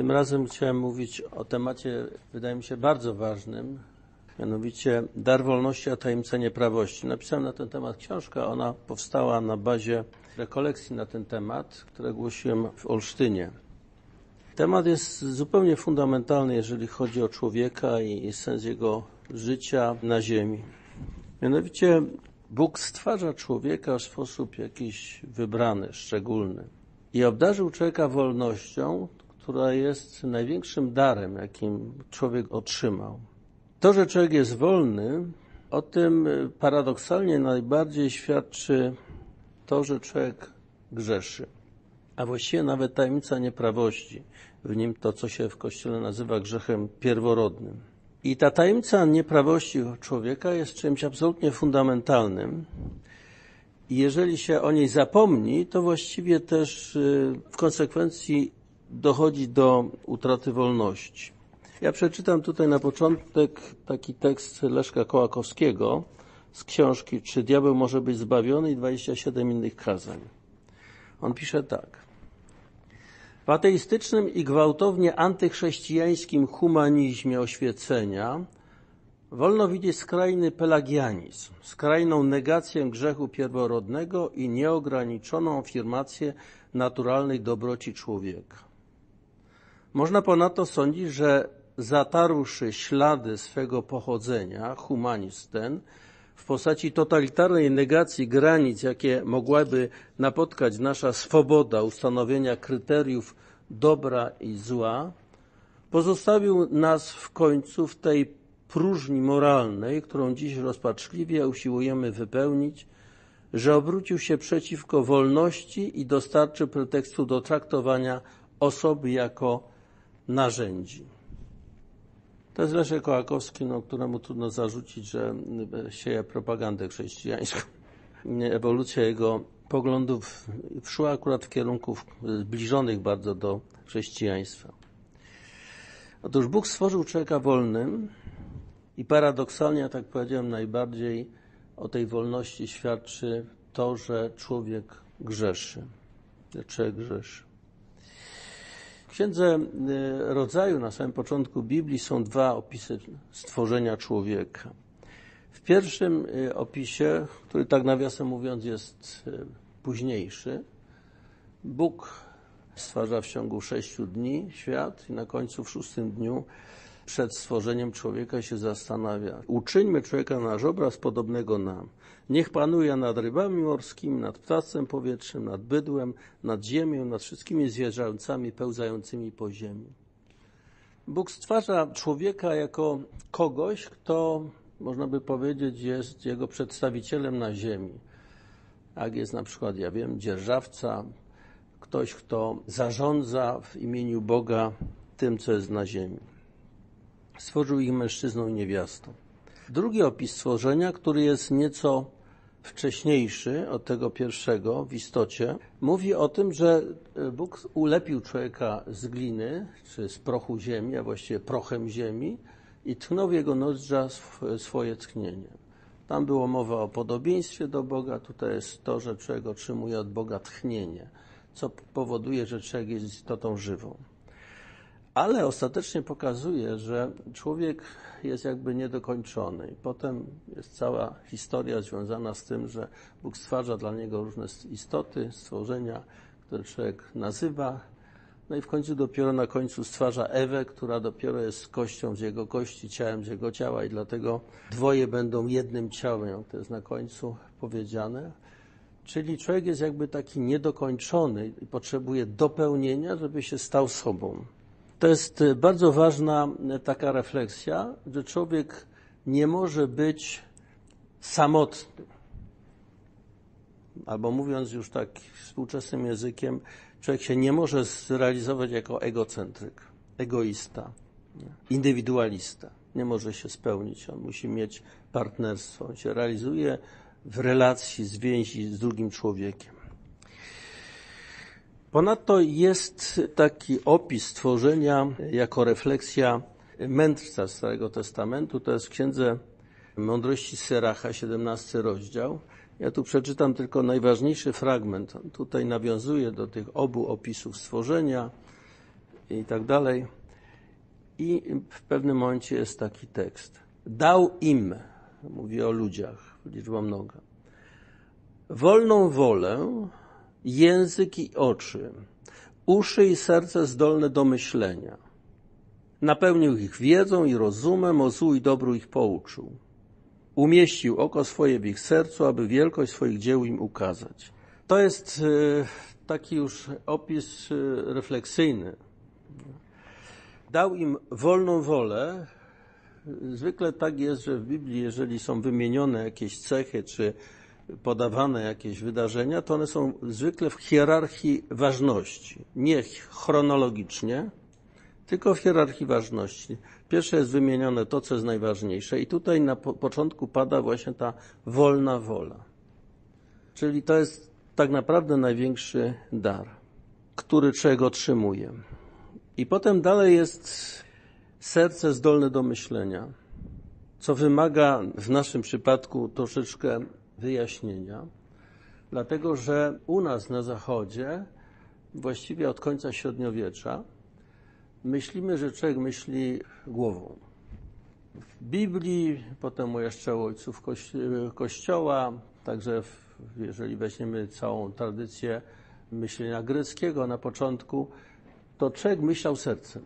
Tym razem chciałem mówić o temacie, wydaje mi się, bardzo ważnym, mianowicie dar wolności a tajemnica nieprawości. Napisałem na ten temat książkę, ona powstała na bazie rekolekcji na ten temat, które głosiłem w Olsztynie. Temat jest zupełnie fundamentalny, jeżeli chodzi o człowieka i sens jego życia na ziemi. Mianowicie Bóg stwarza człowieka w sposób jakiś wybrany, szczególny i obdarzył człowieka wolnością, która jest największym darem, jakim człowiek otrzymał. To, że człowiek jest wolny, o tym paradoksalnie najbardziej świadczy to, że człowiek grzeszy, a właściwie nawet tajemnica nieprawości, w nim to, co się w Kościele nazywa grzechem pierworodnym. I ta tajemnica nieprawości człowieka jest czymś absolutnie fundamentalnym. I jeżeli się o niej zapomni, to właściwie też w konsekwencji dochodzi do utraty wolności. Ja przeczytam tutaj na początek taki tekst Leszka Kołakowskiego z książki Czy diabeł może być zbawiony i 27 innych kazań. On pisze tak. W ateistycznym i gwałtownie antychrześcijańskim humanizmie oświecenia wolno widzieć skrajny pelagianizm, skrajną negację grzechu pierworodnego i nieograniczoną afirmację naturalnej dobroci człowieka. Można ponadto sądzić, że zatarłszy ślady swego pochodzenia, humanizm ten, w postaci totalitarnej negacji granic, jakie mogłaby napotkać nasza swoboda ustanowienia kryteriów dobra i zła, pozostawił nas w końcu w tej próżni moralnej, którą dziś rozpaczliwie usiłujemy wypełnić, że obrócił się przeciwko wolności i dostarczył pretekstu do traktowania osoby jako narzędzi. To jest Leszek Kołakowski, no, któremu trudno zarzucić, że sieje propagandę chrześcijańską. Ewolucja jego poglądów szła akurat w kierunku zbliżonych bardzo do chrześcijaństwa. Otóż Bóg stworzył człowieka wolnym i paradoksalnie, tak powiedziałem, najbardziej o tej wolności świadczy to, że człowiek grzeszy. Człowiek grzeszy. Księdze Rodzaju na samym początku Biblii są dwa opisy stworzenia człowieka. W pierwszym opisie, który tak nawiasem mówiąc jest późniejszy, Bóg stwarza w ciągu sześciu dni świat i na końcu w szóstym dniu przed stworzeniem człowieka się zastanawia. Uczyńmy człowieka nasz obraz podobnego nam. Niech panuje nad rybami morskimi, nad ptactwem powietrznym, nad bydłem, nad ziemią, nad wszystkimi zwierzęcami pełzającymi po ziemi. Bóg stwarza człowieka jako kogoś, kto, można by powiedzieć, jest jego przedstawicielem na ziemi. Jak jest na przykład, ja wiem, dzierżawca, ktoś, kto zarządza w imieniu Boga tym, co jest na ziemi. Stworzył ich mężczyzną i niewiastą. Drugi opis stworzenia, który jest nieco wcześniejszy od tego pierwszego w istocie, mówi o tym, że Bóg ulepił człowieka z gliny, czy z prochu ziemi, a właściwie prochem ziemi i tchnął w jego nozdrza swoje tchnienie. Tam było mowa o podobieństwie do Boga, tutaj jest to, że człowiek otrzymuje od Boga tchnienie, co powoduje, że człowiek jest istotą żywą. Ale ostatecznie pokazuje, że człowiek jest jakby niedokończony. I potem jest cała historia związana z tym, że Bóg stwarza dla niego różne istoty, stworzenia, które człowiek nazywa. No i w końcu dopiero na końcu stwarza Ewę, która dopiero jest kością z jego kości, ciałem z jego ciała i dlatego dwoje będą jednym ciałem, to jest na końcu powiedziane. Czyli człowiek jest jakby taki niedokończony i potrzebuje dopełnienia, żeby się stał sobą. To jest bardzo ważna taka refleksja, że człowiek nie może być samotny. Albo mówiąc już tak współczesnym językiem, człowiek się nie może zrealizować jako egocentryk, egoista, indywidualista. Nie może się spełnić. On musi mieć partnerstwo. On się realizuje w relacji, z więzi z drugim człowiekiem. Ponadto jest taki opis stworzenia jako refleksja mędrca Starego Testamentu. To jest w Księdze Mądrości Seracha, 17 rozdział. Ja tu przeczytam tylko najważniejszy fragment. On tutaj nawiązuje do tych obu opisów stworzenia i tak dalej. I w pewnym momencie jest taki tekst. Dał im, mówi o ludziach, liczba mnoga, wolną wolę, język i oczy, uszy i serce zdolne do myślenia. Napełnił ich wiedzą i rozumem, o złu i dobru ich pouczył. Umieścił oko swoje w ich sercu, aby wielkość swoich dzieł im ukazać. To jest e, taki już opis e, refleksyjny. Dał im wolną wolę. Zwykle tak jest, że w Biblii, jeżeli są wymienione jakieś cechy, czy podawane jakieś wydarzenia, to one są zwykle w hierarchii ważności. Nie chronologicznie, tylko w hierarchii ważności. Pierwsze jest wymienione to, co jest najważniejsze, i tutaj na po początku pada właśnie ta wolna wola. Czyli to jest tak naprawdę największy dar, który człowiek otrzymuje. I potem dalej jest serce zdolne do myślenia, co wymaga w naszym przypadku troszeczkę wyjaśnienia, dlatego że u nas na Zachodzie, właściwie od końca średniowiecza, myślimy, że człowiek myśli głową. W Biblii, potem jeszcze u ojców Kościoła, także w, jeżeli weźmiemy całą tradycję myślenia greckiego na początku, to człowiek myślał sercem.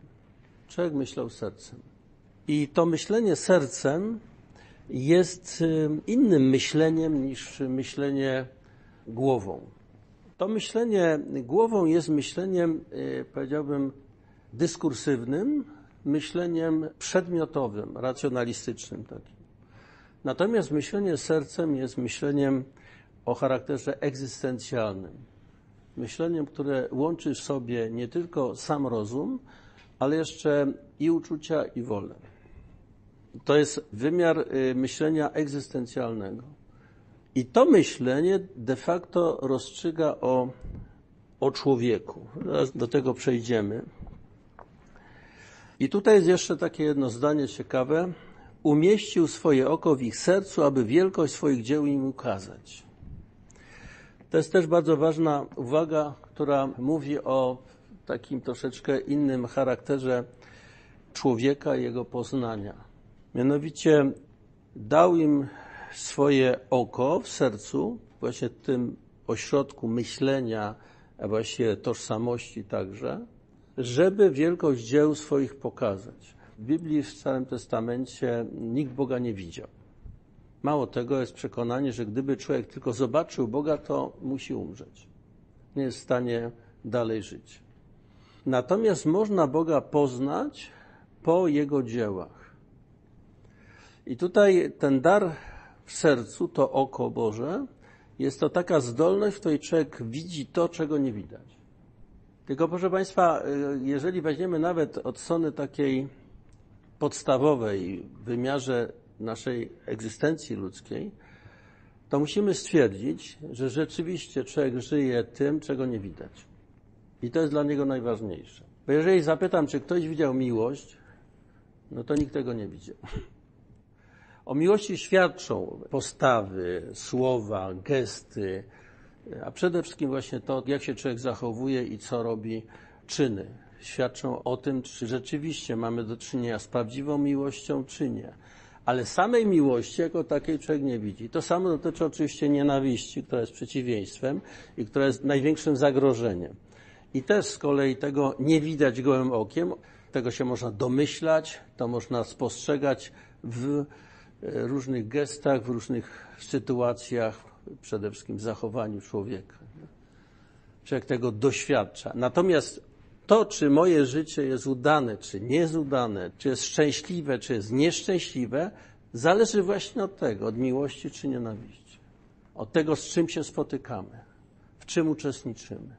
Człowiek myślał sercem. I to myślenie sercem jest y, innym myśleniem niż myślenie głową. To myślenie głową jest myśleniem, y, powiedziałbym, dyskursywnym, myśleniem przedmiotowym, racjonalistycznym takim. Natomiast myślenie sercem jest myśleniem o charakterze egzystencjalnym. Myśleniem, które łączy w sobie nie tylko sam rozum, ale jeszcze i uczucia, i wolę. To jest wymiar y, myślenia egzystencjalnego. I to myślenie de facto rozstrzyga o, o człowieku. Zaraz do tego przejdziemy. I tutaj jest jeszcze takie jedno zdanie ciekawe. Umieścił swoje oko w ich sercu, aby wielkość swoich dzieł im ukazać. To jest też bardzo ważna uwaga, która mówi o takim troszeczkę innym charakterze człowieka i jego poznania. Mianowicie dał im swoje oko w sercu, właśnie tym ośrodku myślenia, a właściwie tożsamości także, żeby wielkość dzieł swoich pokazać. W Biblii w Starym Testamencie nikt Boga nie widział. Mało tego jest przekonanie, że gdyby człowiek tylko zobaczył Boga, to musi umrzeć. Nie jest w stanie dalej żyć. Natomiast można Boga poznać po Jego dziełach. I tutaj ten dar w sercu, to oko Boże, jest to taka zdolność, w której człowiek widzi to, czego nie widać. Tylko proszę Państwa, y, jeżeli weźmiemy nawet od strony takiej podstawowej wymiarze naszej egzystencji ludzkiej, to musimy stwierdzić, że rzeczywiście człowiek żyje tym, czego nie widać. I to jest dla niego najważniejsze. Bo jeżeli zapytam, czy ktoś widział miłość, no to nikt tego nie widział. O miłości świadczą postawy, słowa, gesty, a przede wszystkim właśnie to, jak się człowiek zachowuje i co robi czyny. Świadczą o tym, czy rzeczywiście mamy do czynienia z prawdziwą miłością, czy nie. Ale samej miłości jako takiej człowiek nie widzi. To samo dotyczy oczywiście nienawiści, która jest przeciwieństwem i która jest największym zagrożeniem. I też z kolei tego nie widać gołym okiem, tego się można domyślać, to można spostrzegać w różnych gestach, w różnych sytuacjach, przede wszystkim w zachowaniu człowieka. Człowiek tego doświadcza. Natomiast to, czy moje życie jest udane, czy nie jest udane, czy jest szczęśliwe, czy jest nieszczęśliwe, zależy właśnie od tego, od miłości czy nienawiści. Od tego, z czym się spotykamy, w czym uczestniczymy.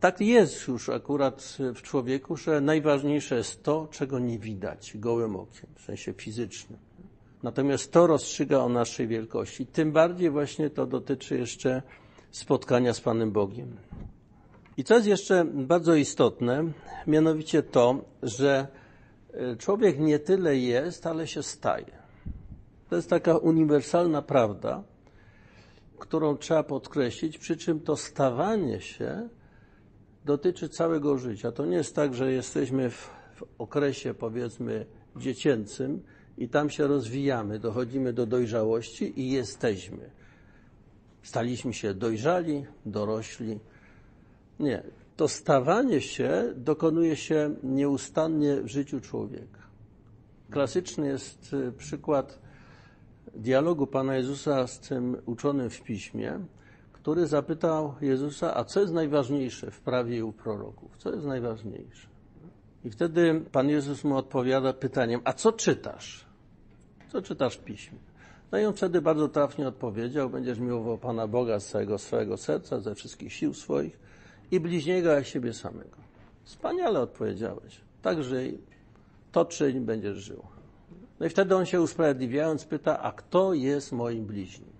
Tak jest już akurat w człowieku, że najważniejsze jest to, czego nie widać gołym okiem, w sensie fizycznym. Natomiast to rozstrzyga o naszej wielkości. Tym bardziej właśnie to dotyczy jeszcze spotkania z Panem Bogiem. I co jest jeszcze bardzo istotne, mianowicie to, że e, człowiek nie tyle jest, ale się staje. To jest taka uniwersalna prawda, którą trzeba podkreślić, przy czym to stawanie się dotyczy całego życia. To nie jest tak, że jesteśmy w, w okresie, powiedzmy, dziecięcym i tam się rozwijamy, dochodzimy do dojrzałości i jesteśmy. Staliśmy się dojrzali, dorośli. Nie. To stawanie się dokonuje się nieustannie w życiu człowieka. Klasyczny jest y, przykład dialogu Pana Jezusa z tym uczonym w piśmie, który zapytał Jezusa, a co jest najważniejsze w prawie i u proroków? Co jest najważniejsze? I wtedy Pan Jezus mu odpowiada pytaniem, a co czytasz? Co czytasz w piśmie? No i on wtedy bardzo trafnie odpowiedział, będziesz miłował Pana Boga z całego swojego serca, ze wszystkich sił swoich i bliźniego jak siebie samego. Wspaniale odpowiedziałeś. Tak żyj, to czyń, będziesz żył. No i wtedy on się usprawiedliwiając pyta, a kto jest moim bliźnim?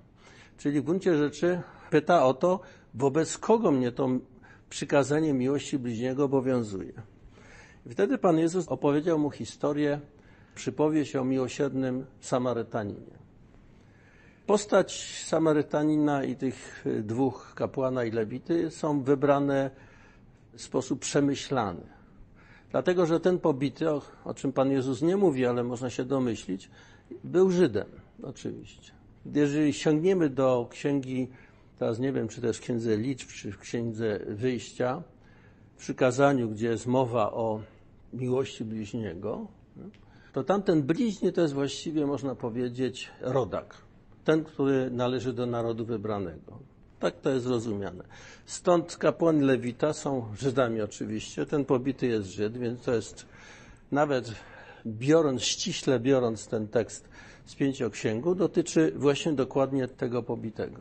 Czyli w gruncie rzeczy pyta o to, wobec kogo mnie to przykazanie miłości bliźniego obowiązuje. I wtedy Pan Jezus opowiedział mu historię, przypowieść o miłosiernym Samarytaninie. Postać Samarytanina i tych dwóch, kapłana i lewity, są wybrane w sposób przemyślany. Dlatego, że ten pobity, o, o czym Pan Jezus nie mówi, ale można się domyślić, był Żydem, oczywiście. Jeżeli sięgniemy do księgi, teraz nie wiem, czy jest w księdze liczb, czy w księdze wyjścia, w przykazaniu, gdzie jest mowa o miłości bliźniego, to tamten bliźni to jest właściwie, można powiedzieć, rodak. Ten, który należy do narodu wybranego. Tak to jest rozumiane. Stąd kapłani Lewita są Żydami oczywiście. Ten pobity jest Żyd, więc to jest nawet biorąc, ściśle biorąc ten tekst z pięcioksięgu, dotyczy właśnie dokładnie tego pobitego.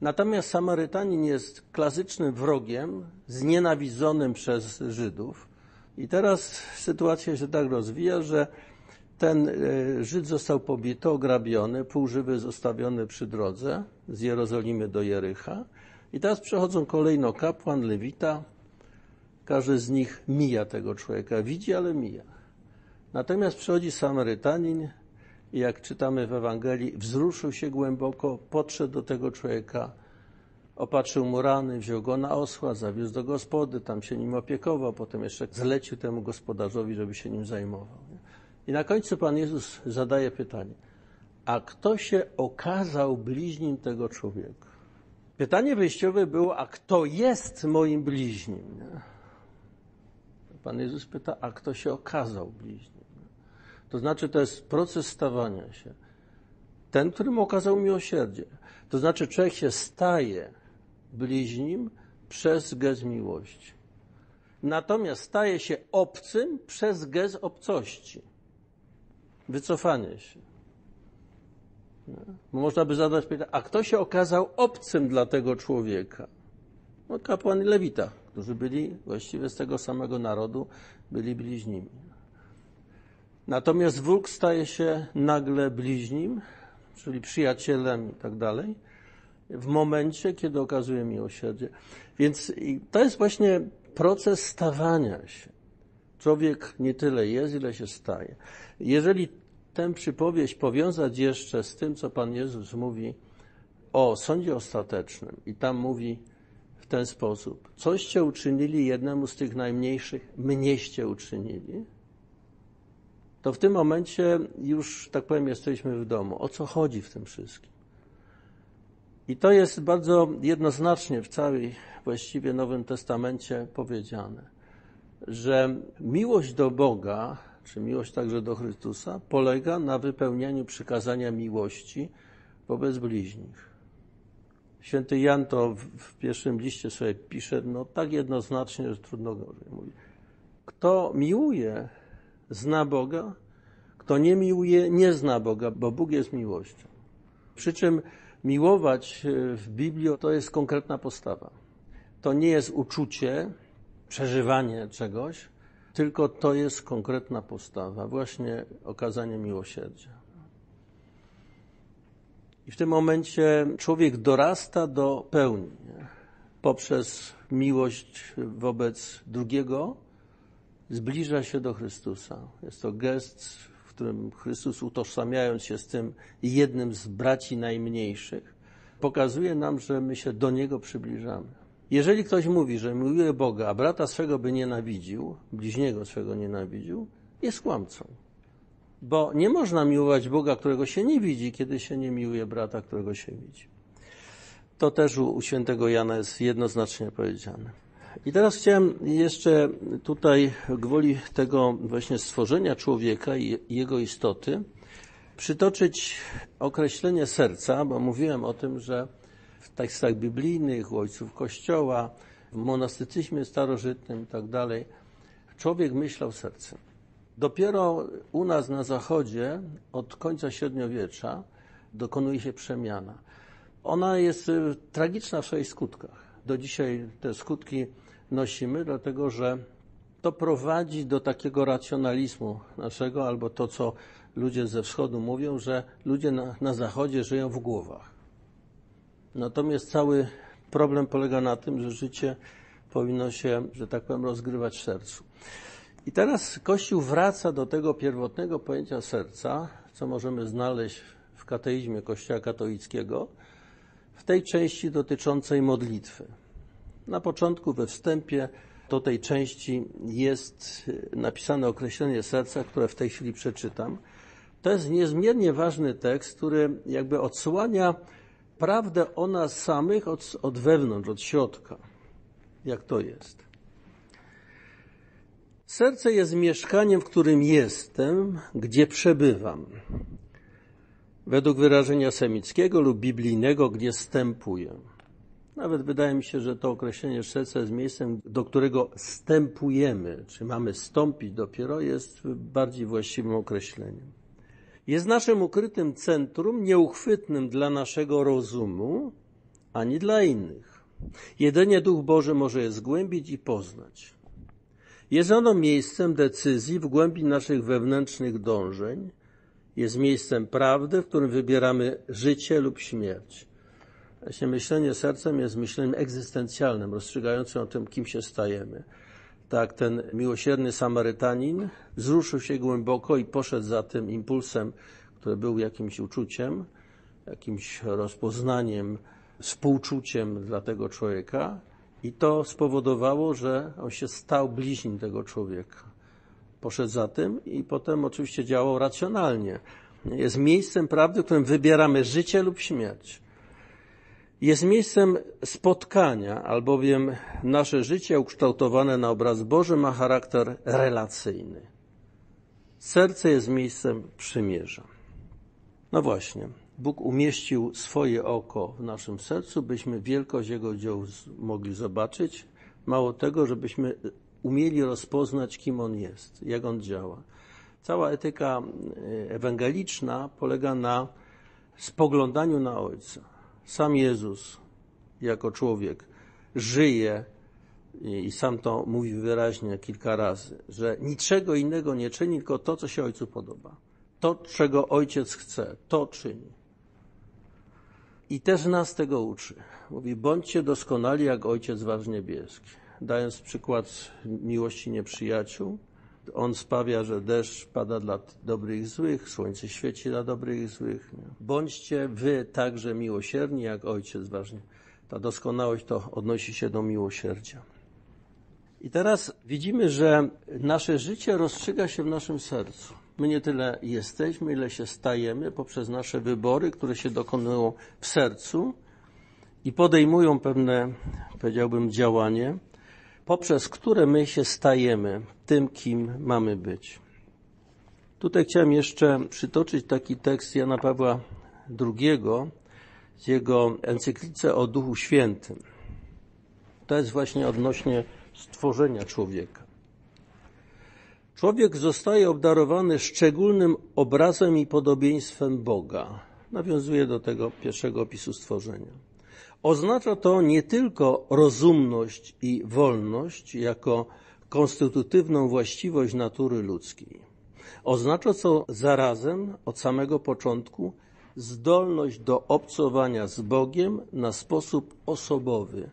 Natomiast Samarytanin jest klasycznym wrogiem, znienawidzonym przez Żydów. I teraz sytuacja się tak rozwija, że ten e, Żyd został pobity, ograbiony, półżywy zostawiony przy drodze z Jerozolimy do Jericha. I teraz przechodzą kolejno kapłan, lewita. Każdy z nich mija tego człowieka. Widzi, ale mija. Natomiast przychodzi Samarytanin i jak czytamy w Ewangelii, wzruszył się głęboko, podszedł do tego człowieka, opatrzył mu rany, wziął go na osła, zawiózł do gospody, tam się nim opiekował, potem jeszcze zlecił temu gospodarzowi, żeby się nim zajmował. I na końcu Pan Jezus zadaje pytanie, a kto się okazał bliźnim tego człowieka? Pytanie wyjściowe było, a kto jest moim bliźnim? Pan Jezus pyta, a kto się okazał bliźnim? To znaczy, to jest proces stawania się. Ten, którym okazał miłosierdzie. To znaczy, człowiek się staje bliźnim przez gest miłości. Natomiast staje się obcym przez gest obcości. Wycofanie się. Można by zadać pytanie, a kto się okazał obcym dla tego człowieka? No, kapłan i lewita, którzy byli właściwie z tego samego narodu, byli bliźnimi. Natomiast wróg staje się nagle bliźnim, czyli przyjacielem i tak dalej, w momencie, kiedy okazuje miłosierdzie. Więc to jest właśnie proces stawania się. Człowiek nie tyle jest, ile się staje. Jeżeli tę przypowieść powiązać jeszcze z tym, co Pan Jezus mówi o sądzie ostatecznym, i tam mówi w ten sposób: Coście uczynili jednemu z tych najmniejszych, mnieście uczynili, to w tym momencie już, tak powiem, jesteśmy w domu. O co chodzi w tym wszystkim? I to jest bardzo jednoznacznie w całej właściwie Nowym Testamencie powiedziane że miłość do Boga, czy miłość także do Chrystusa, polega na wypełnianiu przykazania miłości wobec bliźnich. Święty Jan to w pierwszym liście sobie pisze, no tak jednoznacznie, że trudno gorzej. Mówi, kto miłuje, zna Boga, kto nie miłuje, nie zna Boga, bo Bóg jest miłością. Przy czym miłować w Biblii to jest konkretna postawa. To nie jest uczucie, przeżywanie czegoś, tylko to jest konkretna postawa, właśnie okazanie miłosierdzia. I w tym momencie człowiek dorasta do pełni nie? poprzez miłość wobec drugiego, zbliża się do Chrystusa. Jest to gest, w którym Chrystus, utożsamiając się z tym jednym z braci najmniejszych, pokazuje nam, że my się do Niego przybliżamy. Jeżeli ktoś mówi, że miłuje Boga, a brata swego by nienawidził, bliźniego swego nienawidził, jest kłamcą. Bo nie można miłować Boga, którego się nie widzi, kiedy się nie miłuje brata, którego się widzi. To też u, świętego Jana jest jednoznacznie powiedziane. I teraz chciałem jeszcze tutaj, gwoli tego właśnie stworzenia człowieka i jego istoty, przytoczyć określenie serca, bo mówiłem o tym, że w tekstach biblijnych, u ojców Kościoła, w monastycyzmie starożytnym i tak dalej, człowiek myślał sercem. Dopiero u nas na zachodzie, od końca średniowiecza, dokonuje się przemiana. Ona jest y, tragiczna w swoich skutkach. Do dzisiaj te skutki nosimy, dlatego że to prowadzi do takiego racjonalizmu naszego, albo to, co ludzie ze wschodu mówią, że ludzie na, na zachodzie żyją w głowach. Natomiast cały problem polega na tym, że życie powinno się, że tak powiem, rozgrywać w sercu. I teraz Kościół wraca do tego pierwotnego pojęcia serca, co możemy znaleźć w kateizmie Kościoła katolickiego, w tej części dotyczącej modlitwy. Na początku, we wstępie do tej części jest napisane określenie serca, które w tej chwili przeczytam. To jest niezmiernie ważny tekst, który jakby odsłania prawdę o nas samych od, od wewnątrz, od środka. Jak to jest? Serce jest mieszkaniem, w którym jestem, gdzie przebywam. Według wyrażenia semickiego lub biblijnego, gdzie stępuję. Nawet wydaje mi się, że to określenie serca jest miejscem, do którego stępujemy, czy mamy stąpić dopiero, jest bardziej właściwym określeniem. Jest naszym ukrytym centrum, nieuchwytnym dla naszego rozumu, ani dla innych. Jedynie Duch Boży może je zgłębić i poznać. Jest ono miejscem decyzji w głębi naszych wewnętrznych dążeń. Jest miejscem prawdy, w którym wybieramy życie lub śmierć. Właśnie myślenie sercem jest myśleniem egzystencjalnym, rozstrzygającym o tym, kim się stajemy. Tak, ten miłosierny Samarytanin wzruszył się głęboko i poszedł za tym impulsem, który był jakimś uczuciem, jakimś rozpoznaniem, współczuciem dla tego człowieka i to spowodowało, że on się stał bliźnim tego człowieka. Poszedł za tym i potem oczywiście działał racjonalnie. Jest miejscem prawdy, w którym wybieramy życie lub śmierć. Jest miejscem spotkania, albowiem nasze życie ukształtowane na obraz Boży ma charakter relacyjny. Serce jest miejscem przymierza. No właśnie, Bóg umieścił swoje oko w naszym sercu, byśmy wielkość Jego dzieł mogli zobaczyć. Mało tego, żebyśmy umieli rozpoznać, kim On jest, jak On działa. Cała etyka e, ewangeliczna polega na spoglądaniu na Ojca. Sam Jezus, jako człowiek, żyje i sam to mówi wyraźnie kilka razy, że niczego innego nie czyni, tylko to, co się Ojcu podoba. To, czego Ojciec chce, to czyni. I też nas tego uczy. Mówi, bądźcie doskonali jak Ojciec Wasz Niebieski. Dając przykład miłości nieprzyjaciół, on sprawia, że deszcz pada dla dobrych i złych, słońce świeci dla dobrych i złych. Bądźcie wy także miłosierni, jak Ojciec ważny. Ta doskonałość to odnosi się do miłosierdzia. I teraz widzimy, że nasze życie rozstrzyga się w naszym sercu. My nie tyle jesteśmy, ile się stajemy poprzez nasze wybory, które się dokonują w sercu i podejmują pewne, powiedziałbym, działanie, poprzez które my się stajemy tym, kim mamy być. Tutaj chciałem jeszcze przytoczyć taki tekst Jana Pawła II z jego encyklice o Duchu Świętym. To jest właśnie odnośnie stworzenia człowieka. Człowiek zostaje obdarowany szczególnym obrazem i podobieństwem Boga. Nawiązuje do tego pierwszego opisu stworzenia. Oznacza to nie tylko rozumność i wolność jako konstytutywną właściwość natury ludzkiej. Oznacza to zarazem od samego początku zdolność do obcowania z Bogiem na sposób osobowy,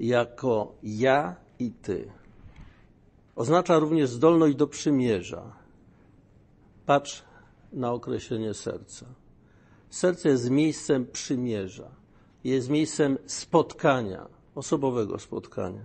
jako ja i ty. Oznacza również zdolność do przymierza. Patrz na określenie serca. Serce jest miejscem przymierza jest miejscem spotkania osobowego spotkania.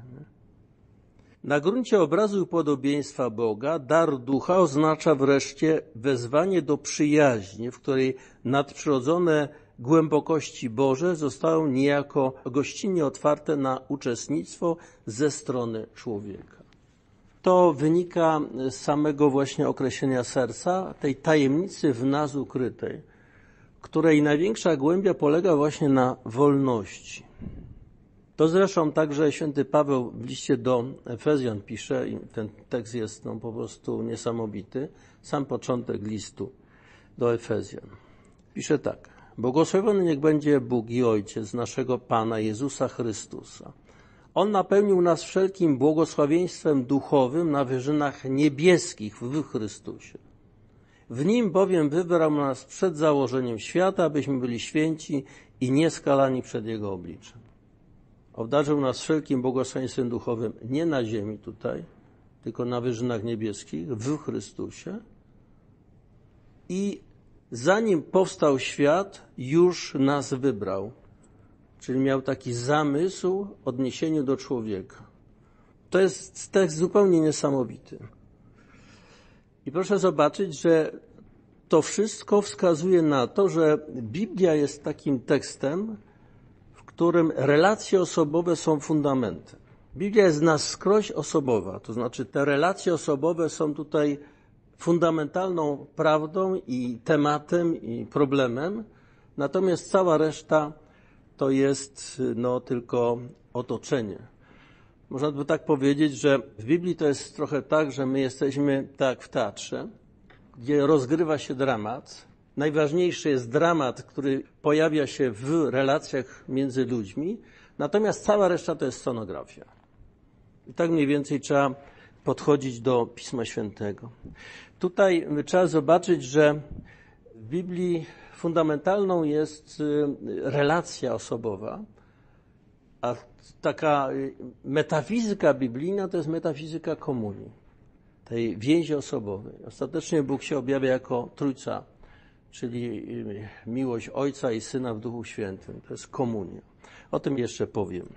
Na gruncie obrazu i podobieństwa Boga dar ducha oznacza wreszcie wezwanie do przyjaźni, w której nadprzyrodzone głębokości Boże zostają niejako gościnnie otwarte na uczestnictwo ze strony człowieka. To wynika z samego właśnie określenia serca, tej tajemnicy w nas ukrytej, której największa głębia polega właśnie na wolności. To zresztą także święty Paweł w liście do Efezjan pisze, i ten tekst jest no, po prostu niesamowity, sam początek listu do Efezjan. Pisze tak. Błogosławiony niech będzie Bóg i Ojciec naszego Pana Jezusa Chrystusa. On napełnił nas wszelkim błogosławieństwem duchowym na wyżynach niebieskich w Chrystusie. W Nim bowiem wybrał nas przed założeniem świata, abyśmy byli święci i nieskalani przed Jego obliczem. Obdarzył nas wszelkim błogosławieństwem duchowym nie na ziemi tutaj, tylko na wyżynach niebieskich w Chrystusie. I zanim powstał świat, już nas wybrał. Czyli miał taki zamysł odniesieniu do człowieka. To jest tekst zupełnie niesamowity. I proszę zobaczyć, że to wszystko wskazuje na to, że Biblia jest takim tekstem, w którym relacje osobowe są fundamentem. Biblia jest na skroś osobowa, to znaczy te relacje osobowe są tutaj fundamentalną prawdą i tematem i problemem, natomiast cała reszta to jest no, tylko otoczenie. Można by tak powiedzieć, że w Biblii to jest trochę tak, że my jesteśmy tak w teatrze, gdzie rozgrywa się dramat. Najważniejszy jest dramat, który pojawia się w relacjach między ludźmi, natomiast cała reszta to jest scenografia. I tak mniej więcej trzeba podchodzić do Pisma Świętego. Tutaj trzeba zobaczyć, że w Biblii fundamentalną jest y, relacja osobowa, a taka y, metafizyka biblijna to jest metafizyka komunii, tej więzi osobowej. Ostatecznie Bóg się objawia jako Trójca, czyli y, miłość Ojca i Syna w Duchu Świętym. To jest komunia. O tym jeszcze powiem.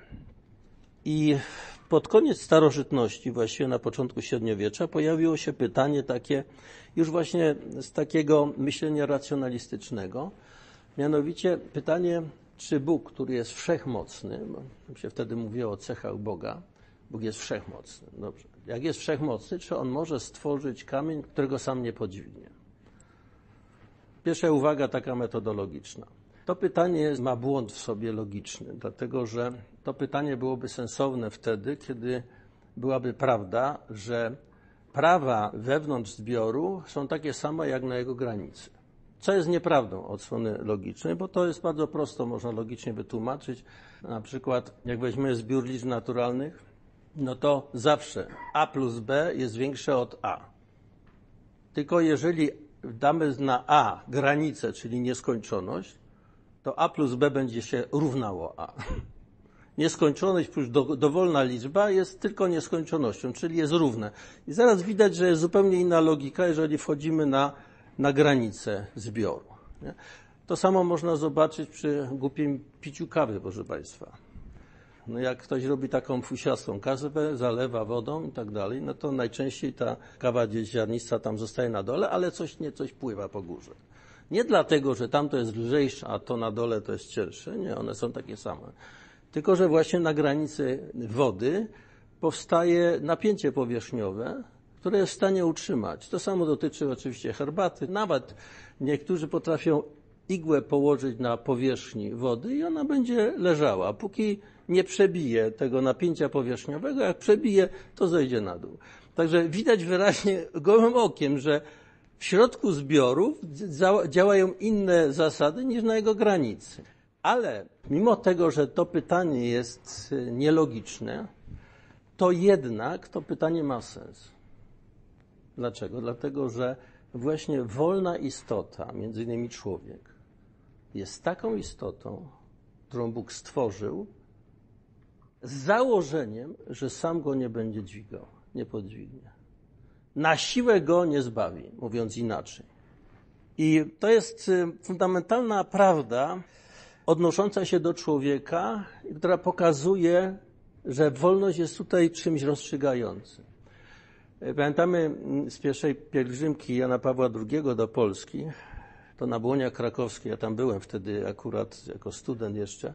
I pod koniec starożytności, właściwie na początku średniowiecza, pojawiło się pytanie takie, już właśnie z takiego myślenia racjonalistycznego, mianowicie pytanie, czy Bóg, który jest wszechmocny, bo się wtedy mówiło o cechach Boga, Bóg jest wszechmocny. Dobrze. Jak jest wszechmocny, czy on może stworzyć kamień, którego sam nie podźwignie? Pierwsza uwaga taka metodologiczna. To pytanie ma błąd w sobie logiczny, dlatego że to pytanie byłoby sensowne wtedy, kiedy byłaby prawda, że prawa wewnątrz zbioru są takie same jak na jego granicy. Co jest nieprawdą od strony logicznej, bo to jest bardzo prosto, można logicznie wytłumaczyć. Na przykład, jak weźmiemy zbiór liczb naturalnych, no to zawsze a plus b jest większe od a. Tylko jeżeli damy na a granicę, czyli nieskończoność, to a plus b będzie się równało a. Nieskończoność plus do, dowolna liczba jest tylko nieskończonością, czyli jest równe. I zaraz widać, że jest zupełnie inna logika, jeżeli wchodzimy na, na granicę zbioru. Nie? To samo można zobaczyć przy głupim piciu kawy, proszę Państwa. No jak ktoś robi taką fusiastą kawę, zalewa wodą i tak dalej, no to najczęściej ta kawa gdzieś ziarnista tam zostaje na dole, ale coś nie coś pływa po górze. Nie dlatego, że tamto jest lżejsze, a to na dole to jest cięższe. Nie, one są takie same. Tylko, że właśnie na granicy wody powstaje napięcie powierzchniowe, które jest w stanie utrzymać. To samo dotyczy oczywiście herbaty. Nawet niektórzy potrafią igłę położyć na powierzchni wody i ona będzie leżała, póki nie przebije tego napięcia powierzchniowego. Jak przebije, to zejdzie na dół. Także widać wyraźnie gołym okiem, że w środku zbiorów działają inne zasady niż na jego granicy. Ale mimo tego, że to pytanie jest y, nielogiczne, to jednak to pytanie ma sens. Dlaczego? Dlatego, że właśnie wolna istota, między innymi człowiek, jest taką istotą, którą Bóg stworzył z założeniem, że sam go nie będzie dźwigał, nie podźwignie. Na siłę go nie zbawi, mówiąc inaczej. I to jest y, fundamentalna prawda, odnosząca się do człowieka, która pokazuje, że wolność jest tutaj czymś rozstrzygającym. Pamiętamy z pierwszej pielgrzymki Jana Pawła II do Polski, to na Błonia Krakowskiej, ja tam byłem wtedy akurat jako student jeszcze,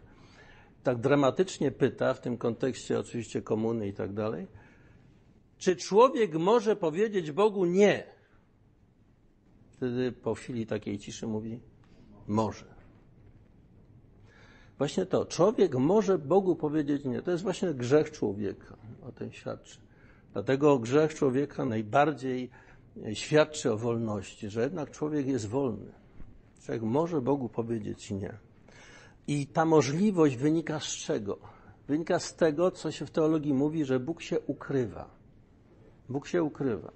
tak dramatycznie pyta, w tym kontekście oczywiście komuny i tak dalej, czy człowiek może powiedzieć Bogu nie? Wtedy po chwili takiej ciszy mówi, może. Właśnie to, człowiek może Bogu powiedzieć nie. To jest właśnie grzech człowieka. O tym świadczy. Dlatego grzech człowieka najbardziej świadczy o wolności, że jednak człowiek jest wolny. Człowiek może Bogu powiedzieć nie. I ta możliwość wynika z czego? Wynika z tego, co się w teologii mówi, że Bóg się ukrywa. Bóg się ukrywa.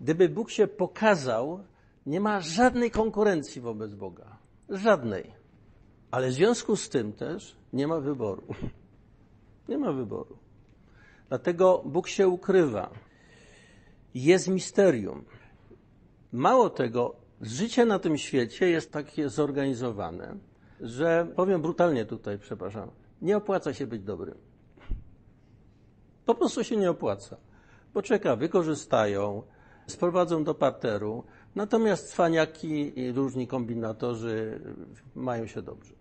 Gdyby Bóg się pokazał, nie ma żadnej konkurencji wobec Boga. Żadnej. Ale w związku z tym też nie ma wyboru. Nie ma wyboru. Dlatego Bóg się ukrywa. Jest misterium. Mało tego, życie na tym świecie jest takie zorganizowane, że powiem brutalnie tutaj, przepraszam, nie opłaca się być dobrym. Po prostu się nie opłaca. Bo czeka, wykorzystają, sprowadzą do parteru, natomiast cwaniaki i różni kombinatorzy mają się dobrze.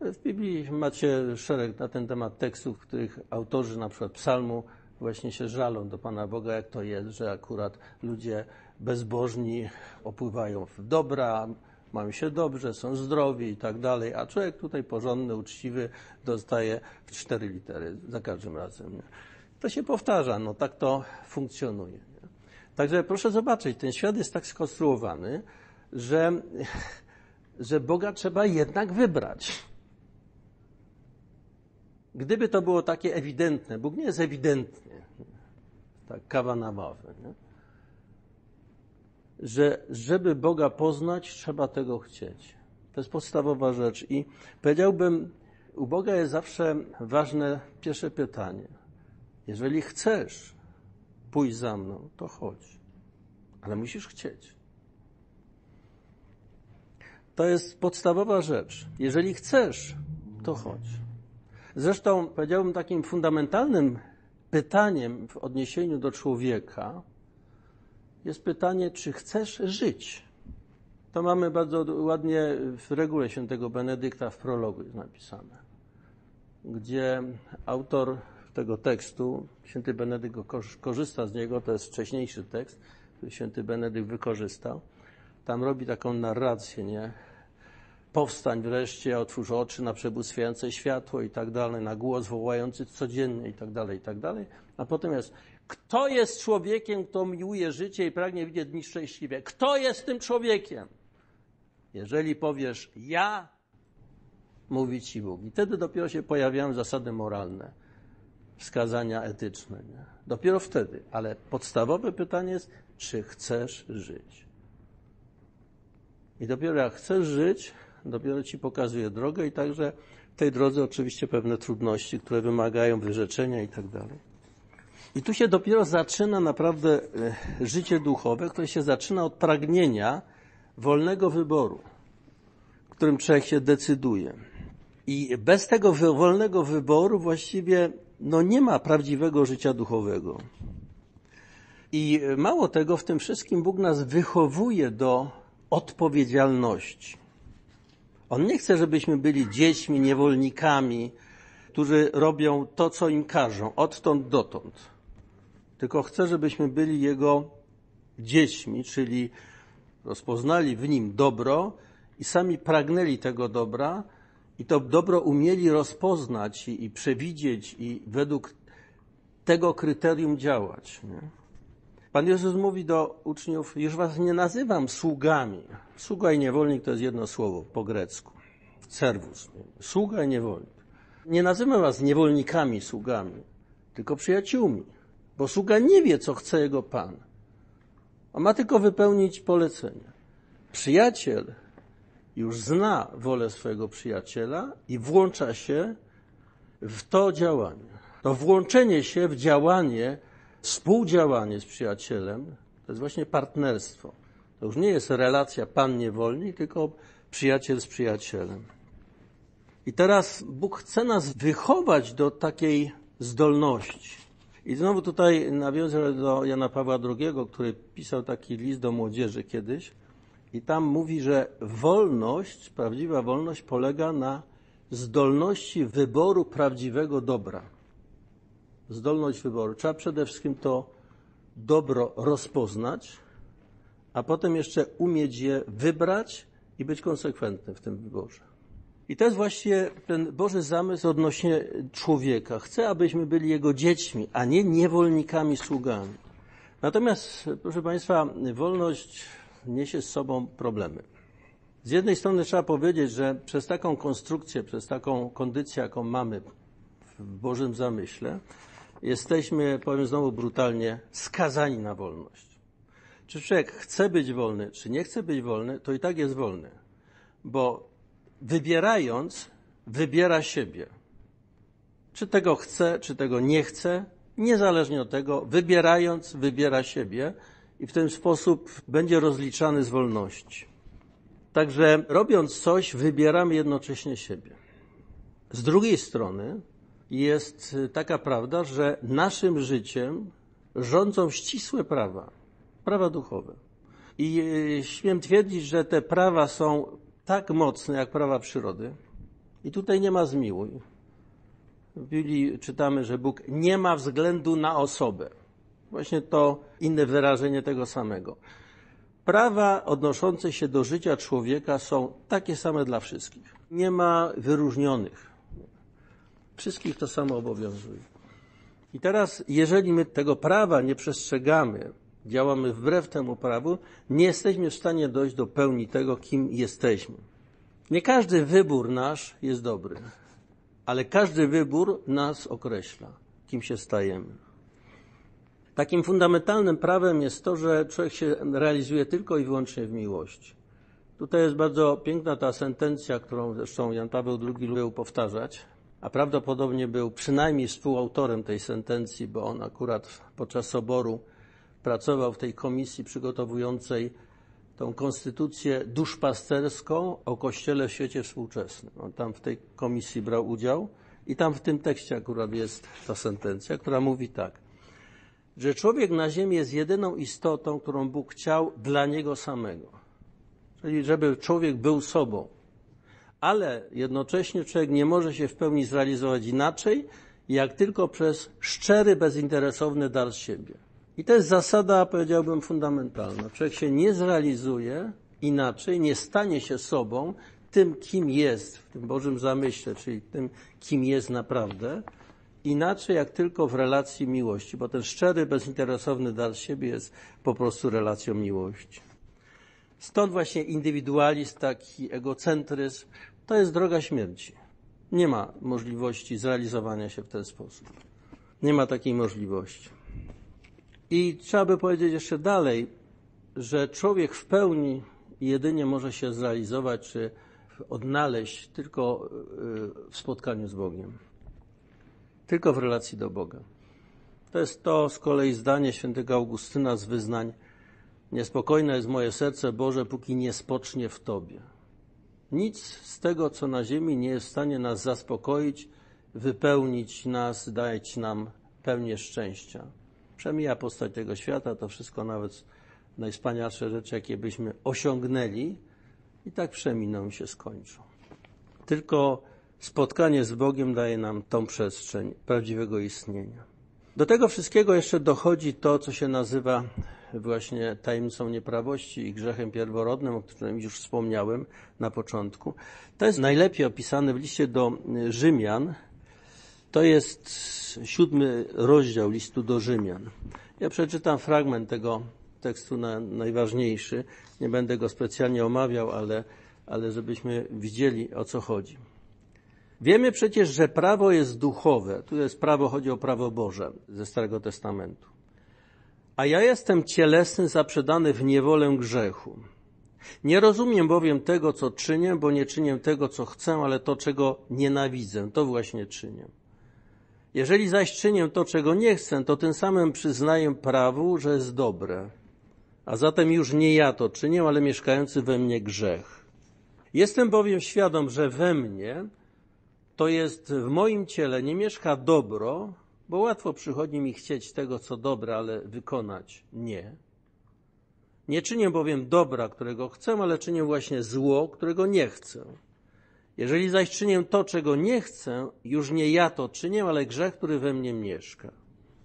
W Biblii macie szereg na ten temat tekstów, w których autorzy na przykład psalmu właśnie się żalą do Pana Boga, jak to jest, że akurat ludzie bezbożni opływają w dobra, mają się dobrze, są zdrowi i tak dalej, a człowiek tutaj porządny, uczciwy dostaje cztery litery za każdym razem. To się powtarza, no tak to funkcjonuje. Także proszę zobaczyć, ten świat jest tak skonstruowany, że, że Boga trzeba jednak wybrać. Gdyby to było takie ewidentne, Bóg nie jest ewidentnie, tak kawa na mawę, nie? że żeby Boga poznać, trzeba tego chcieć. To jest podstawowa rzecz. I powiedziałbym, u Boga jest zawsze ważne pierwsze pytanie. Jeżeli chcesz pójść za mną, to chodź. Ale musisz chcieć. To jest podstawowa rzecz. Jeżeli chcesz, to chodź. Zresztą powiedziałbym takim fundamentalnym pytaniem w odniesieniu do człowieka jest pytanie, czy chcesz żyć? To mamy bardzo ładnie w regule świętego Benedykta w prologu jest napisane, gdzie autor tego tekstu, święty Benedykt korzysta z niego, to jest wcześniejszy tekst, który święty Benedykt wykorzystał. Tam robi taką narrację, nie? Powstań wreszcie, otwórz oczy na przebłyswiające światło i tak dalej, na głos wołający codziennie i tak dalej, i tak dalej. A potem jest, kto jest człowiekiem, kto miłuje życie i pragnie widzieć dni szczęśliwie? Kto jest tym człowiekiem? Jeżeli powiesz ja, mówi ci Bóg. I wtedy dopiero się pojawiają zasady moralne, wskazania etyczne. Nie? Dopiero wtedy. Ale podstawowe pytanie jest, czy chcesz żyć? I dopiero jak chcesz żyć, dopiero ci pokazuje drogę i także w tej drodze oczywiście pewne trudności, które wymagają wyrzeczenia i tak dalej. I tu się dopiero zaczyna naprawdę e, życie duchowe, które się zaczyna od pragnienia wolnego wyboru, którym człowiek się decyduje. I bez tego wolnego wyboru właściwie no nie ma prawdziwego życia duchowego. I mało tego, w tym wszystkim Bóg nas wychowuje do odpowiedzialności. On nie chce, żebyśmy byli dziećmi, niewolnikami, którzy robią to, co im każą, odtąd dotąd. Tylko chce, żebyśmy byli Jego dziećmi, czyli rozpoznali w Nim dobro i sami pragnęli tego dobra i to dobro umieli rozpoznać i, i przewidzieć i według tego kryterium działać. Nie? Pan Jezus mówi do uczniów, już was nie nazywam sługami. Sługa i niewolnik to jest jedno słowo po grecku. Serwus. Sługa i niewolnik. Nie nazywam was niewolnikami, sługami, tylko przyjaciółmi. Bo sługa nie wie, co chce jego pan. On ma tylko wypełnić polecenie. Przyjaciel już zna wolę swojego przyjaciela i włącza się w to działanie. To włączenie się w działanie Współdziałanie z przyjacielem to jest właśnie partnerstwo. To już nie jest relacja pan-niewolnik, tylko przyjaciel z przyjacielem. I teraz Bóg chce nas wychować do takiej zdolności. I znowu tutaj nawiążę do Jana Pawła II, który pisał taki list do młodzieży kiedyś. I tam mówi, że wolność, prawdziwa wolność polega na zdolności wyboru prawdziwego dobra. Zdolność wyboru. Trzeba przede wszystkim to dobro rozpoznać, a potem jeszcze umieć je wybrać i być konsekwentnym w tym wyborze. I to jest właśnie ten Boży zamysł odnośnie człowieka. Chce, abyśmy byli Jego dziećmi, a nie niewolnikami, sługami. Natomiast, proszę Państwa, wolność niesie z sobą problemy. Z jednej strony trzeba powiedzieć, że przez taką konstrukcję, przez taką kondycję, jaką mamy w Bożym zamyśle, jesteśmy, powiem znowu brutalnie, skazani na wolność. Czy człowiek chce być wolny, czy nie chce być wolny, to i tak jest wolny. Bo wybierając, wybiera siebie. Czy tego chce, czy tego nie chce, niezależnie od tego, wybierając, wybiera siebie i w ten sposób będzie rozliczany z wolności. Także robiąc coś, wybieramy jednocześnie siebie. Z drugiej strony jest taka prawda, że naszym życiem rządzą ścisłe prawa, prawa duchowe. I e, śmiem twierdzić, że te prawa są tak mocne jak prawa przyrody. I tutaj nie ma zmiłuj. W Biblii czytamy, że Bóg nie ma względu na osobę. Właśnie to inne wyrażenie tego samego. Prawa odnoszące się do życia człowieka są takie same dla wszystkich. Nie ma wyróżnionych. Wszystkich to samo obowiązuje. I teraz, jeżeli my tego prawa nie przestrzegamy, działamy wbrew temu prawu, nie jesteśmy w stanie dojść do pełni tego, kim jesteśmy. Nie każdy wybór nasz jest dobry, ale każdy wybór nas określa, kim się stajemy. Takim fundamentalnym prawem jest to, że człowiek się realizuje tylko i wyłącznie w miłości. Tutaj jest bardzo piękna ta sentencja, którą zresztą Jan Paweł II lubił powtarzać, a prawdopodobnie był przynajmniej współautorem tej sentencji, bo on akurat podczas soboru pracował w tej komisji przygotowującej tą konstytucję duszpasterską o Kościele w świecie współczesnym. On tam w tej komisji brał udział i tam w tym tekście akurat jest ta sentencja, która mówi tak, że człowiek na ziemi jest jedyną istotą, którą Bóg chciał dla niego samego. Czyli żeby człowiek był sobą. Ale jednocześnie człowiek nie może się w pełni zrealizować inaczej, jak tylko przez szczery, bezinteresowny dar z siebie. I to jest zasada, powiedziałbym, fundamentalna. Człowiek się nie zrealizuje inaczej, nie stanie się sobą, tym, kim jest w tym Bożym zamyśle, czyli tym, kim jest naprawdę, inaczej jak tylko w relacji miłości, bo ten szczery, bezinteresowny dar siebie jest po prostu relacją miłości. Stąd właśnie indywidualizm, taki egocentryzm, to jest droga śmierci. Nie ma możliwości zrealizowania się w ten sposób. Nie ma takiej możliwości. I trzeba by powiedzieć jeszcze dalej, że człowiek w pełni jedynie może się zrealizować czy odnaleźć tylko y, w spotkaniu z Bogiem. Tylko w relacji do Boga. To jest to z kolei zdanie świętego Augustyna z wyznań. Niespokojne jest moje serce Boże, póki nie spocznie w Tobie. Nic z tego, co na ziemi, nie jest w stanie nas zaspokoić, wypełnić nas, dać nam pełnię szczęścia przemija postać tego świata, to wszystko nawet najwspanialsze rzeczy, jakie byśmy osiągnęli, i tak przeminą i się skończą. Tylko spotkanie z Bogiem daje nam tą przestrzeń prawdziwego istnienia. Do tego wszystkiego jeszcze dochodzi to, co się nazywa właśnie tajemnicą nieprawości i grzechem pierworodnym, o którym już wspomniałem na początku. To jest najlepiej opisane w liście do Rzymian, to jest siódmy rozdział listu do Rzymian. Ja przeczytam fragment tego tekstu na, najważniejszy. Nie będę go specjalnie omawiał, ale, ale żebyśmy widzieli o co chodzi. Wiemy przecież, że prawo jest duchowe. Tu jest prawo, chodzi o prawo Boże ze Starego Testamentu. A ja jestem cielesny, zaprzedany w niewolę grzechu. Nie rozumiem bowiem tego, co czynię, bo nie czynię tego, co chcę, ale to, czego nienawidzę, to właśnie czynię. Jeżeli zaś czynię to, czego nie chcę, to tym samym przyznaję prawu, że jest dobre. A zatem już nie ja to czynię, ale mieszkający we mnie grzech. Jestem bowiem świadom, że we mnie, to jest w moim ciele nie mieszka dobro, bo łatwo przychodzi mi chcieć tego, co dobre, ale wykonać nie. Nie czynię bowiem dobra, którego chcę, ale czynię właśnie zło, którego nie chcę. Jeżeli zaś czynię to, czego nie chcę, już nie ja to czynię, ale grzech, który we mnie mieszka.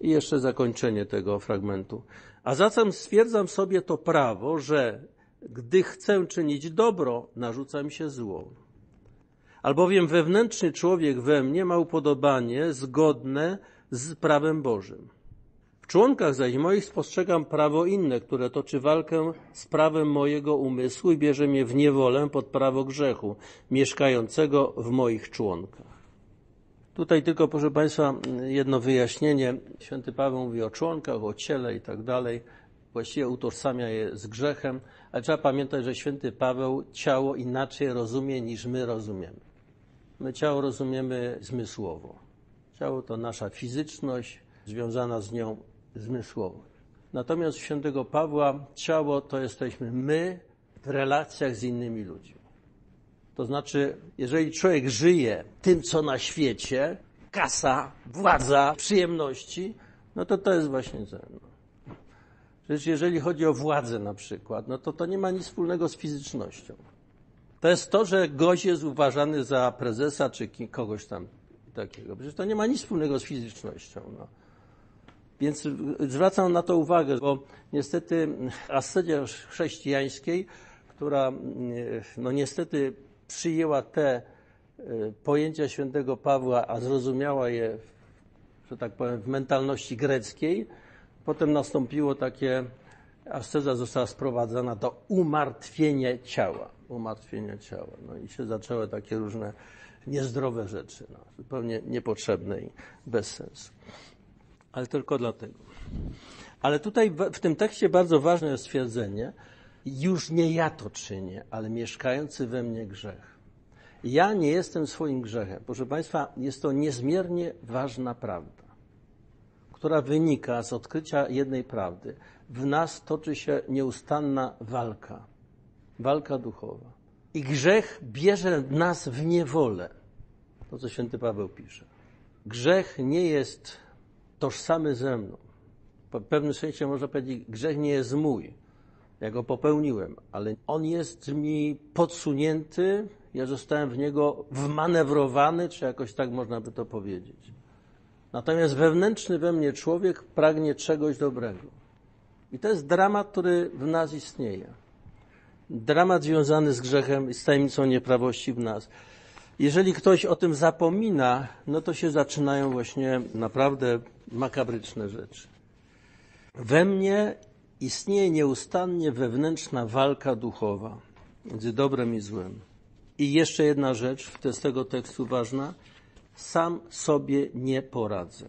I jeszcze zakończenie tego fragmentu. A zatem stwierdzam sobie to prawo, że gdy chcę czynić dobro, narzuca mi się zło. Albowiem wewnętrzny człowiek we mnie ma upodobanie zgodne z prawem Bożym. W członkach zaś moich spostrzegam prawo inne, które toczy walkę z prawem mojego umysłu i bierze mnie w niewolę pod prawo grzechu, mieszkającego w moich członkach. Tutaj tylko, proszę Państwa, jedno wyjaśnienie. Święty Paweł mówi o członkach, o ciele i tak dalej. Właściwie utożsamia je z grzechem, ale trzeba pamiętać, że święty Paweł ciało inaczej rozumie niż my rozumiemy. My ciało rozumiemy zmysłowo. Ciało to nasza fizyczność, związana z nią zmysłowo. Natomiast świętego Pawła ciało to jesteśmy my w relacjach z innymi ludźmi. To znaczy, jeżeli człowiek żyje tym, co na świecie, kasa, władza, przyjemności, no to to jest właśnie ze mną. Przecież jeżeli chodzi o władzę na przykład, no to to nie ma nic wspólnego z fizycznością. To jest to, że gość jest uważany za prezesa czy kogoś tam takiego. Przecież to nie ma nic wspólnego z fizycznością. No. Więc zwracam na to uwagę, bo niestety ascedia chrześcijańskiej, która no niestety przyjęła te e, pojęcia świętego Pawła, a zrozumiała je, że tak powiem, w mentalności greckiej, potem nastąpiło takie, asceza została sprowadzona do umartwienia ciała. Umartwienia ciała. No i się zaczęły takie różne niezdrowe rzeczy, no, zupełnie niepotrzebne i bez sensu. Ale tylko dlatego. Ale tutaj w tym tekście bardzo ważne jest stwierdzenie, już nie ja to czynię, ale mieszkający we mnie grzech. Ja nie jestem swoim grzechem. Proszę Państwa, jest to niezmiernie ważna prawda, która wynika z odkrycia jednej prawdy. W nas toczy się nieustanna walka, walka duchowa. I grzech bierze nas w niewolę. To, co święty Paweł pisze. Grzech nie jest tożsamy ze mną. W pewnym sensie można powiedzieć, grzech nie jest mój. Ja go popełniłem, ale on jest mi podsunięty, ja zostałem w niego wmanewrowany, czy jakoś tak można by to powiedzieć. Natomiast wewnętrzny we mnie człowiek pragnie czegoś dobrego. I to jest dramat, który w nas istnieje. Dramat związany z grzechem i z tajemnicą nieprawości w nas. Jeżeli ktoś o tym zapomina, no to się zaczynają właśnie naprawdę makabryczne rzeczy. We mnie istnieje nieustannie wewnętrzna walka duchowa między dobrem i złem. I jeszcze jedna rzecz, to jest tego tekstu ważna. Sam sobie nie poradzę.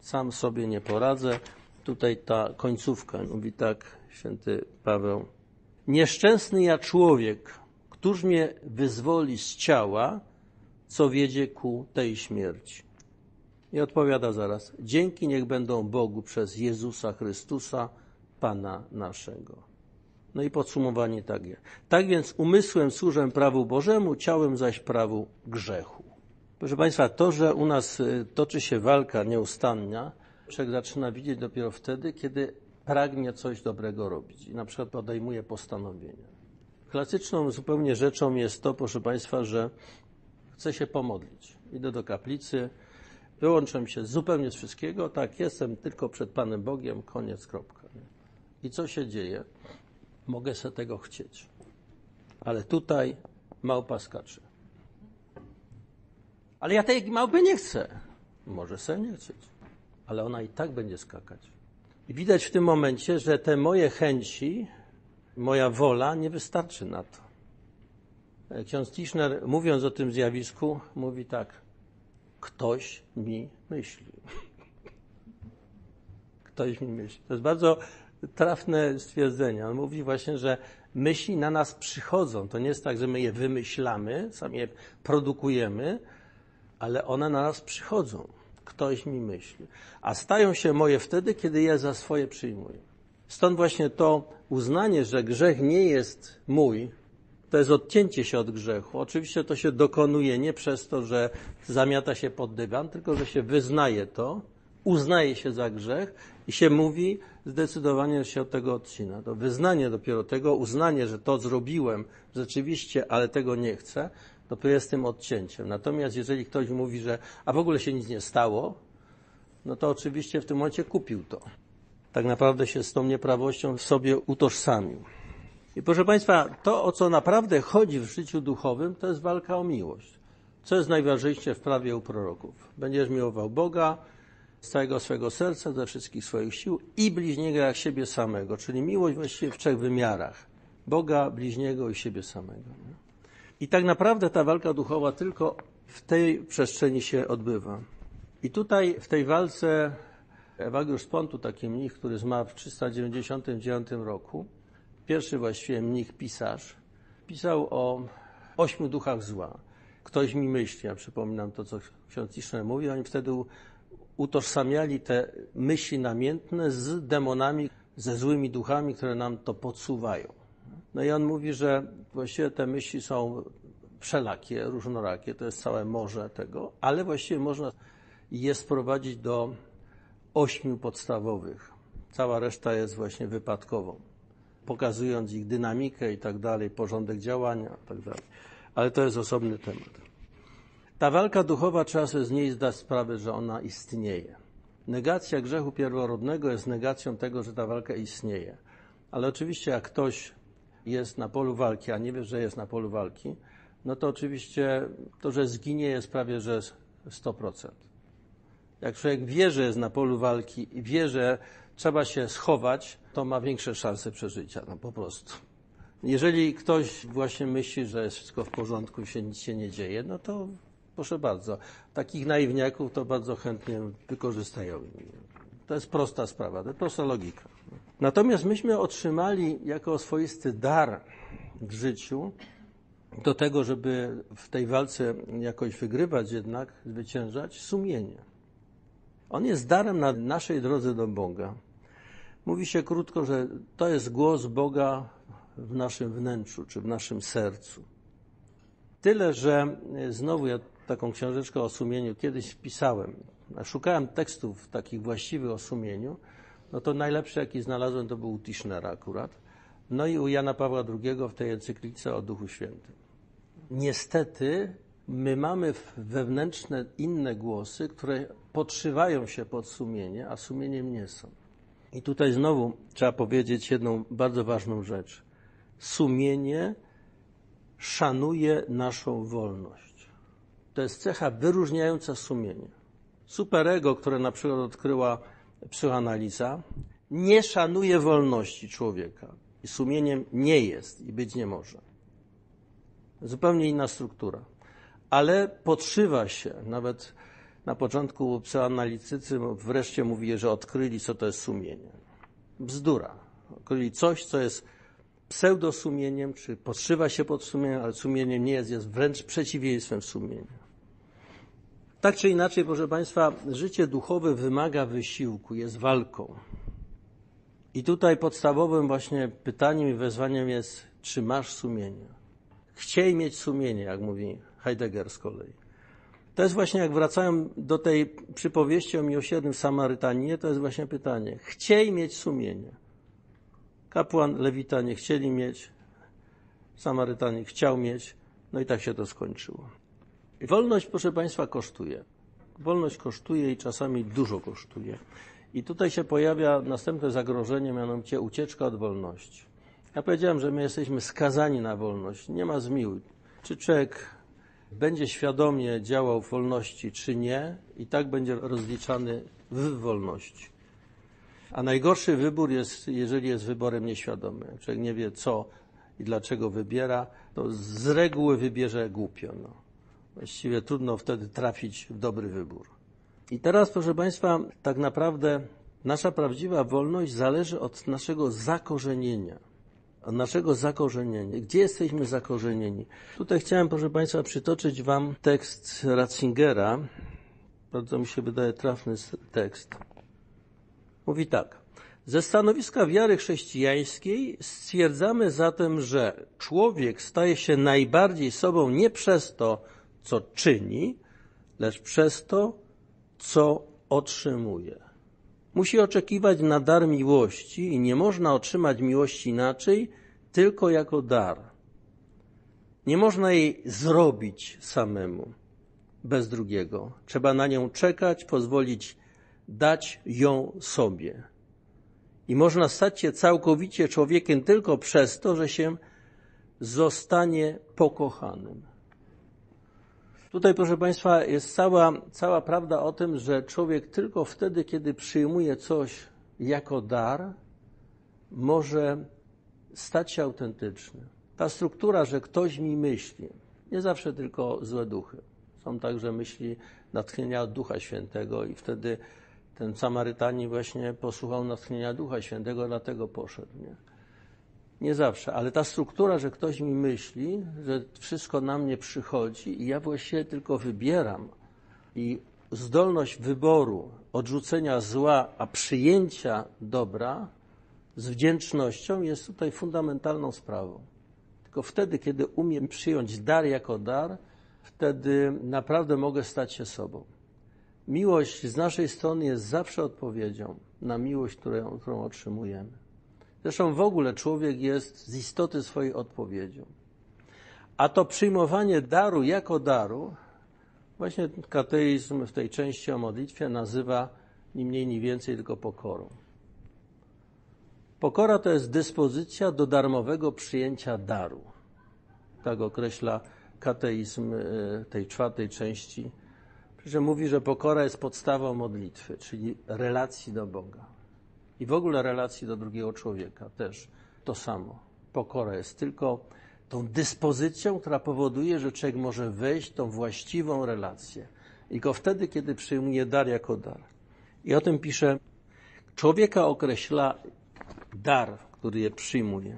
Sam sobie nie poradzę. Tutaj ta końcówka mówi tak święty Paweł. Nieszczęsny ja człowiek, któż mnie wyzwoli z ciała, co wiedzie ku tej śmierci. I odpowiada zaraz, dzięki niech będą Bogu przez Jezusa Chrystusa, Pana naszego. No i podsumowanie takie. Tak więc umysłem służę prawu Bożemu, ciałem zaś prawu grzechu. Proszę Państwa, to, że u nas y, toczy się walka nieustanna, człowiek zaczyna widzieć dopiero wtedy, kiedy pragnie coś dobrego robić i na przykład podejmuje postanowienia. Klasyczną zupełnie rzeczą jest to, proszę Państwa, że chcę się pomodlić. Idę do kaplicy, wyłączam się zupełnie z wszystkiego, tak, jestem tylko przed Panem Bogiem, koniec, kropka. I co się dzieje? Mogę sobie tego chcieć. Ale tutaj małpa skacze. Ale ja tej małpy nie chcę. Może sobie nie chcieć, ale ona i tak będzie skakać. I widać w tym momencie, że te moje chęci, moja wola nie wystarczy na to. Ksiądz Tischner, mówiąc o tym zjawisku, mówi tak: Ktoś mi myśli. Ktoś mi myśli. To jest bardzo trafne stwierdzenie. On mówi właśnie, że myśli na nas przychodzą. To nie jest tak, że my je wymyślamy, sami je produkujemy, ale one na nas przychodzą. Ktoś mi myśli. A stają się moje wtedy, kiedy je za swoje przyjmuję. Stąd właśnie to uznanie, że grzech nie jest mój, to jest odcięcie się od grzechu. Oczywiście to się dokonuje nie przez to, że zamiata się pod dywan, tylko że się wyznaje to, uznaje się za grzech i się mówi zdecydowanie się od tego odcina. To wyznanie dopiero tego, uznanie, że to zrobiłem rzeczywiście, ale tego nie chcę, dopiero jest tym odcięciem. Natomiast jeżeli ktoś mówi, że a w ogóle się nic nie stało, no to oczywiście w tym momencie kupił to. Tak naprawdę się z tą nieprawością sobie utożsamił. I proszę Państwa, to o co naprawdę chodzi w życiu duchowym, to jest walka o miłość. Co jest najważniejsze w prawie u proroków? Będziesz miłował Boga z całego swego serca, ze wszystkich swoich sił i bliźniego jak siebie samego, czyli miłość właściwie w trzech wymiarach. Boga, bliźniego i siebie samego. I tak naprawdę ta walka duchowa tylko w tej przestrzeni się odbywa. I tutaj w tej walce Ewagiusz Pontu, taki mnich, który zmarł w 399 roku, pierwszy właściwie mnich pisarz, pisał o ośmiu duchach zła. Ktoś mi myśli, ja przypominam to, co ksiądz Tischner mówi, oni wtedy utożsamiali te myśli namiętne z demonami, ze złymi duchami, które nam to podsuwają. No i on mówi, że właściwie te myśli są wszelakie, różnorakie, to jest całe morze tego, ale właściwie można je sprowadzić do ośmiu podstawowych. Cała reszta jest właśnie wypadkową, pokazując ich dynamikę i tak dalej, porządek działania i tak dalej. Ale to jest osobny temat. Ta walka duchowa trzeba sobie z niej zdać sprawę, że ona istnieje. Negacja grzechu pierworodnego jest negacją tego, że ta walka istnieje. Ale oczywiście jak ktoś jest na polu walki, a nie wie, że jest na polu walki, no to oczywiście to, że zginie jest prawie, że 100%. Jak człowiek wie, że jest na polu walki i wie, że trzeba się schować, to ma większe szanse przeżycia, no po prostu. Jeżeli ktoś właśnie myśli, że jest wszystko w porządku, się nic się nie dzieje, no to proszę bardzo. Takich naiwniaków to bardzo chętnie wykorzystają. To jest prosta sprawa, to jest prosta logika. Natomiast myśmy otrzymali jako swoisty dar w życiu do tego, żeby w tej walce jakoś wygrywać jednak, zwyciężać, sumienie. On jest darem na naszej drodze do Boga. Mówi się krótko, że to jest głos Boga w naszym wnętrzu, czy w naszym sercu. Tyle, że znowu ja taką książeczkę o sumieniu kiedyś wpisałem. Szukałem tekstów takich właściwych o sumieniu, no to najlepszy, jaki znalazłem, to był u Tischnera akurat. No i u Jana Pawła II w tej encyklice o Duchu Świętym. Niestety my mamy wewnętrzne inne głosy, które podszywają się pod sumienie, a sumieniem nie są. I tutaj znowu trzeba powiedzieć jedną bardzo ważną rzecz. Sumienie szanuje naszą wolność. To jest cecha wyróżniająca sumienie. Superego, które na przykład odkryła psychoanaliza, nie szanuje wolności człowieka i sumieniem nie jest i być nie może. Zupełnie inna struktura. Ale podszywa się, nawet na początku psychoanalitycy wreszcie mówi, że odkryli, co to jest sumienie. Bzdura. Odkryli coś, co jest pseudosumieniem, czy podszywa się pod sumieniem, ale sumieniem nie jest, jest wręcz przeciwieństwem sumienia. Tak czy inaczej, proszę Państwa, życie duchowe wymaga wysiłku, jest walką. I tutaj podstawowym właśnie pytaniem i wezwaniem jest, czy masz sumienie? Chciej mieć sumienie, jak mówi Heidegger z kolei. To jest właśnie, jak wracają do tej przypowieści o miłosiernym Samarytaninie, to jest właśnie pytanie. Chciej mieć sumienie. Kapłan, lewita nie chcieli mieć, Samarytanin chciał mieć, no i tak się to skończyło. Wolność, proszę Państwa, kosztuje. Wolność kosztuje i czasami dużo kosztuje. I tutaj się pojawia następne zagrożenie, mianowicie ucieczka od wolności. Ja powiedziałem, że my jesteśmy skazani na wolność. Nie ma zmiłuj. Czy człowiek będzie świadomie działał w wolności, czy nie, i tak będzie rozliczany w wolności. A najgorszy wybór jest, jeżeli jest wyborem nieświadomym. Człowiek nie wie, co i dlaczego wybiera, to z reguły wybierze głupio. No. Właściwie trudno wtedy trafić w dobry wybór. I teraz, proszę Państwa, tak naprawdę nasza prawdziwa wolność zależy od naszego zakorzenienia. Od naszego zakorzenienia. Gdzie jesteśmy zakorzenieni? Tutaj chciałem, proszę Państwa, przytoczyć Wam tekst Ratzingera. Bardzo mi się wydaje trafny tekst. Mówi tak. Ze stanowiska wiary chrześcijańskiej stwierdzamy zatem, że człowiek staje się najbardziej sobą nie przez to, co czyni, lecz przez to, co otrzymuje. Musi oczekiwać na dar miłości i nie można otrzymać miłości inaczej, tylko jako dar. Nie można jej zrobić samemu, bez drugiego. Trzeba na nią czekać, pozwolić dać ją sobie. I można stać się całkowicie człowiekiem tylko przez to, że się zostanie pokochanym. Tutaj, proszę Państwa, jest cała, cała prawda o tym, że człowiek tylko wtedy, kiedy przyjmuje coś jako dar, może stać się autentyczny. Ta struktura, że ktoś mi myśli, nie zawsze tylko złe duchy. Są także myśli natchnienia Ducha Świętego i wtedy ten Samarytanin właśnie posłuchał natchnienia Ducha Świętego, dlatego poszedł. Nie? Nie zawsze, ale ta struktura, że ktoś mi myśli, że wszystko na mnie przychodzi i ja właściwie tylko wybieram i zdolność wyboru, odrzucenia zła, a przyjęcia dobra z wdzięcznością jest tutaj fundamentalną sprawą. Tylko wtedy, kiedy umiem przyjąć dar jako dar, wtedy naprawdę mogę stać się sobą. Miłość z naszej strony jest zawsze odpowiedzią na miłość, którą, którą otrzymujemy. Zresztą w ogóle człowiek jest z istoty swojej odpowiedzią. A to przyjmowanie daru jako daru, właśnie kateizm w tej części o modlitwie nazywa ni mniej, ni więcej tylko pokorą. Pokora to jest dyspozycja do darmowego przyjęcia daru. Tak określa kateizm e, tej czwartej części że mówi, że pokora jest podstawą modlitwy, czyli relacji do Boga. I w ogóle relacji do drugiego człowieka też to samo. Pokora jest tylko tą dyspozycją, która powoduje, że człowiek może wejść w tą właściwą relację. I go wtedy, kiedy przyjmuje dar jako dar. I o tym pisze, człowieka określa dar, który je przyjmuje.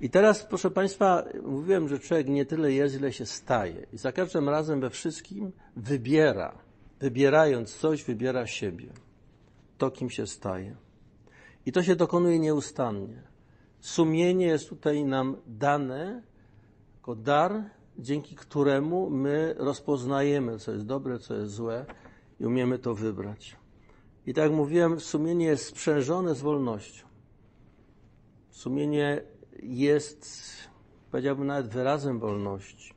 I teraz, proszę Państwa, mówiłem, że człowiek nie tyle jest, ile się staje. I za każdym razem we wszystkim wybiera. Wybierając coś, wybiera siebie. To, kim się staje. I to się dokonuje nieustannie. Sumienie jest tutaj nam dane jako dar, dzięki któremu my rozpoznajemy, co jest dobre, co jest złe i umiemy to wybrać. I tak jak mówiłem, sumienie jest sprzężone z wolnością. Sumienie jest, powiedziałbym, nawet wyrazem wolności.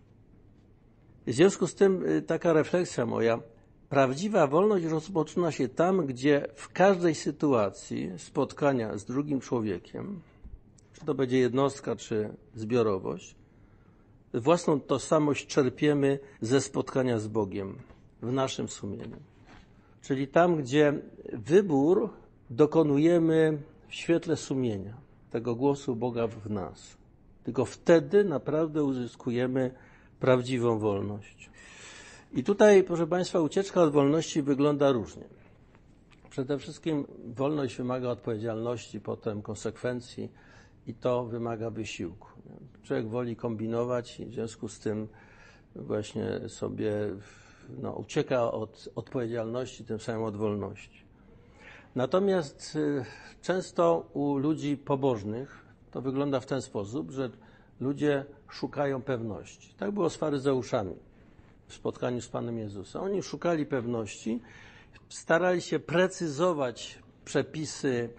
W związku z tym y, taka refleksja moja. Prawdziwa wolność rozpoczyna się tam, gdzie w każdej sytuacji spotkania z drugim człowiekiem, czy to będzie jednostka, czy zbiorowość, własną tożsamość czerpiemy ze spotkania z Bogiem w naszym sumieniu. Czyli tam, gdzie wybór dokonujemy w świetle sumienia tego głosu Boga w nas. Tylko wtedy naprawdę uzyskujemy prawdziwą wolność. I tutaj, proszę Państwa, ucieczka od wolności wygląda różnie. Przede wszystkim wolność wymaga odpowiedzialności, potem konsekwencji i to wymaga wysiłku. Człowiek woli kombinować i w związku z tym właśnie sobie no, ucieka od odpowiedzialności, tym samym od wolności. Natomiast y, często u ludzi pobożnych to wygląda w ten sposób, że ludzie szukają pewności. Tak było z faryzeuszami w spotkaniu z Panem Jezusem. Oni szukali pewności, starali się precyzować przepisy,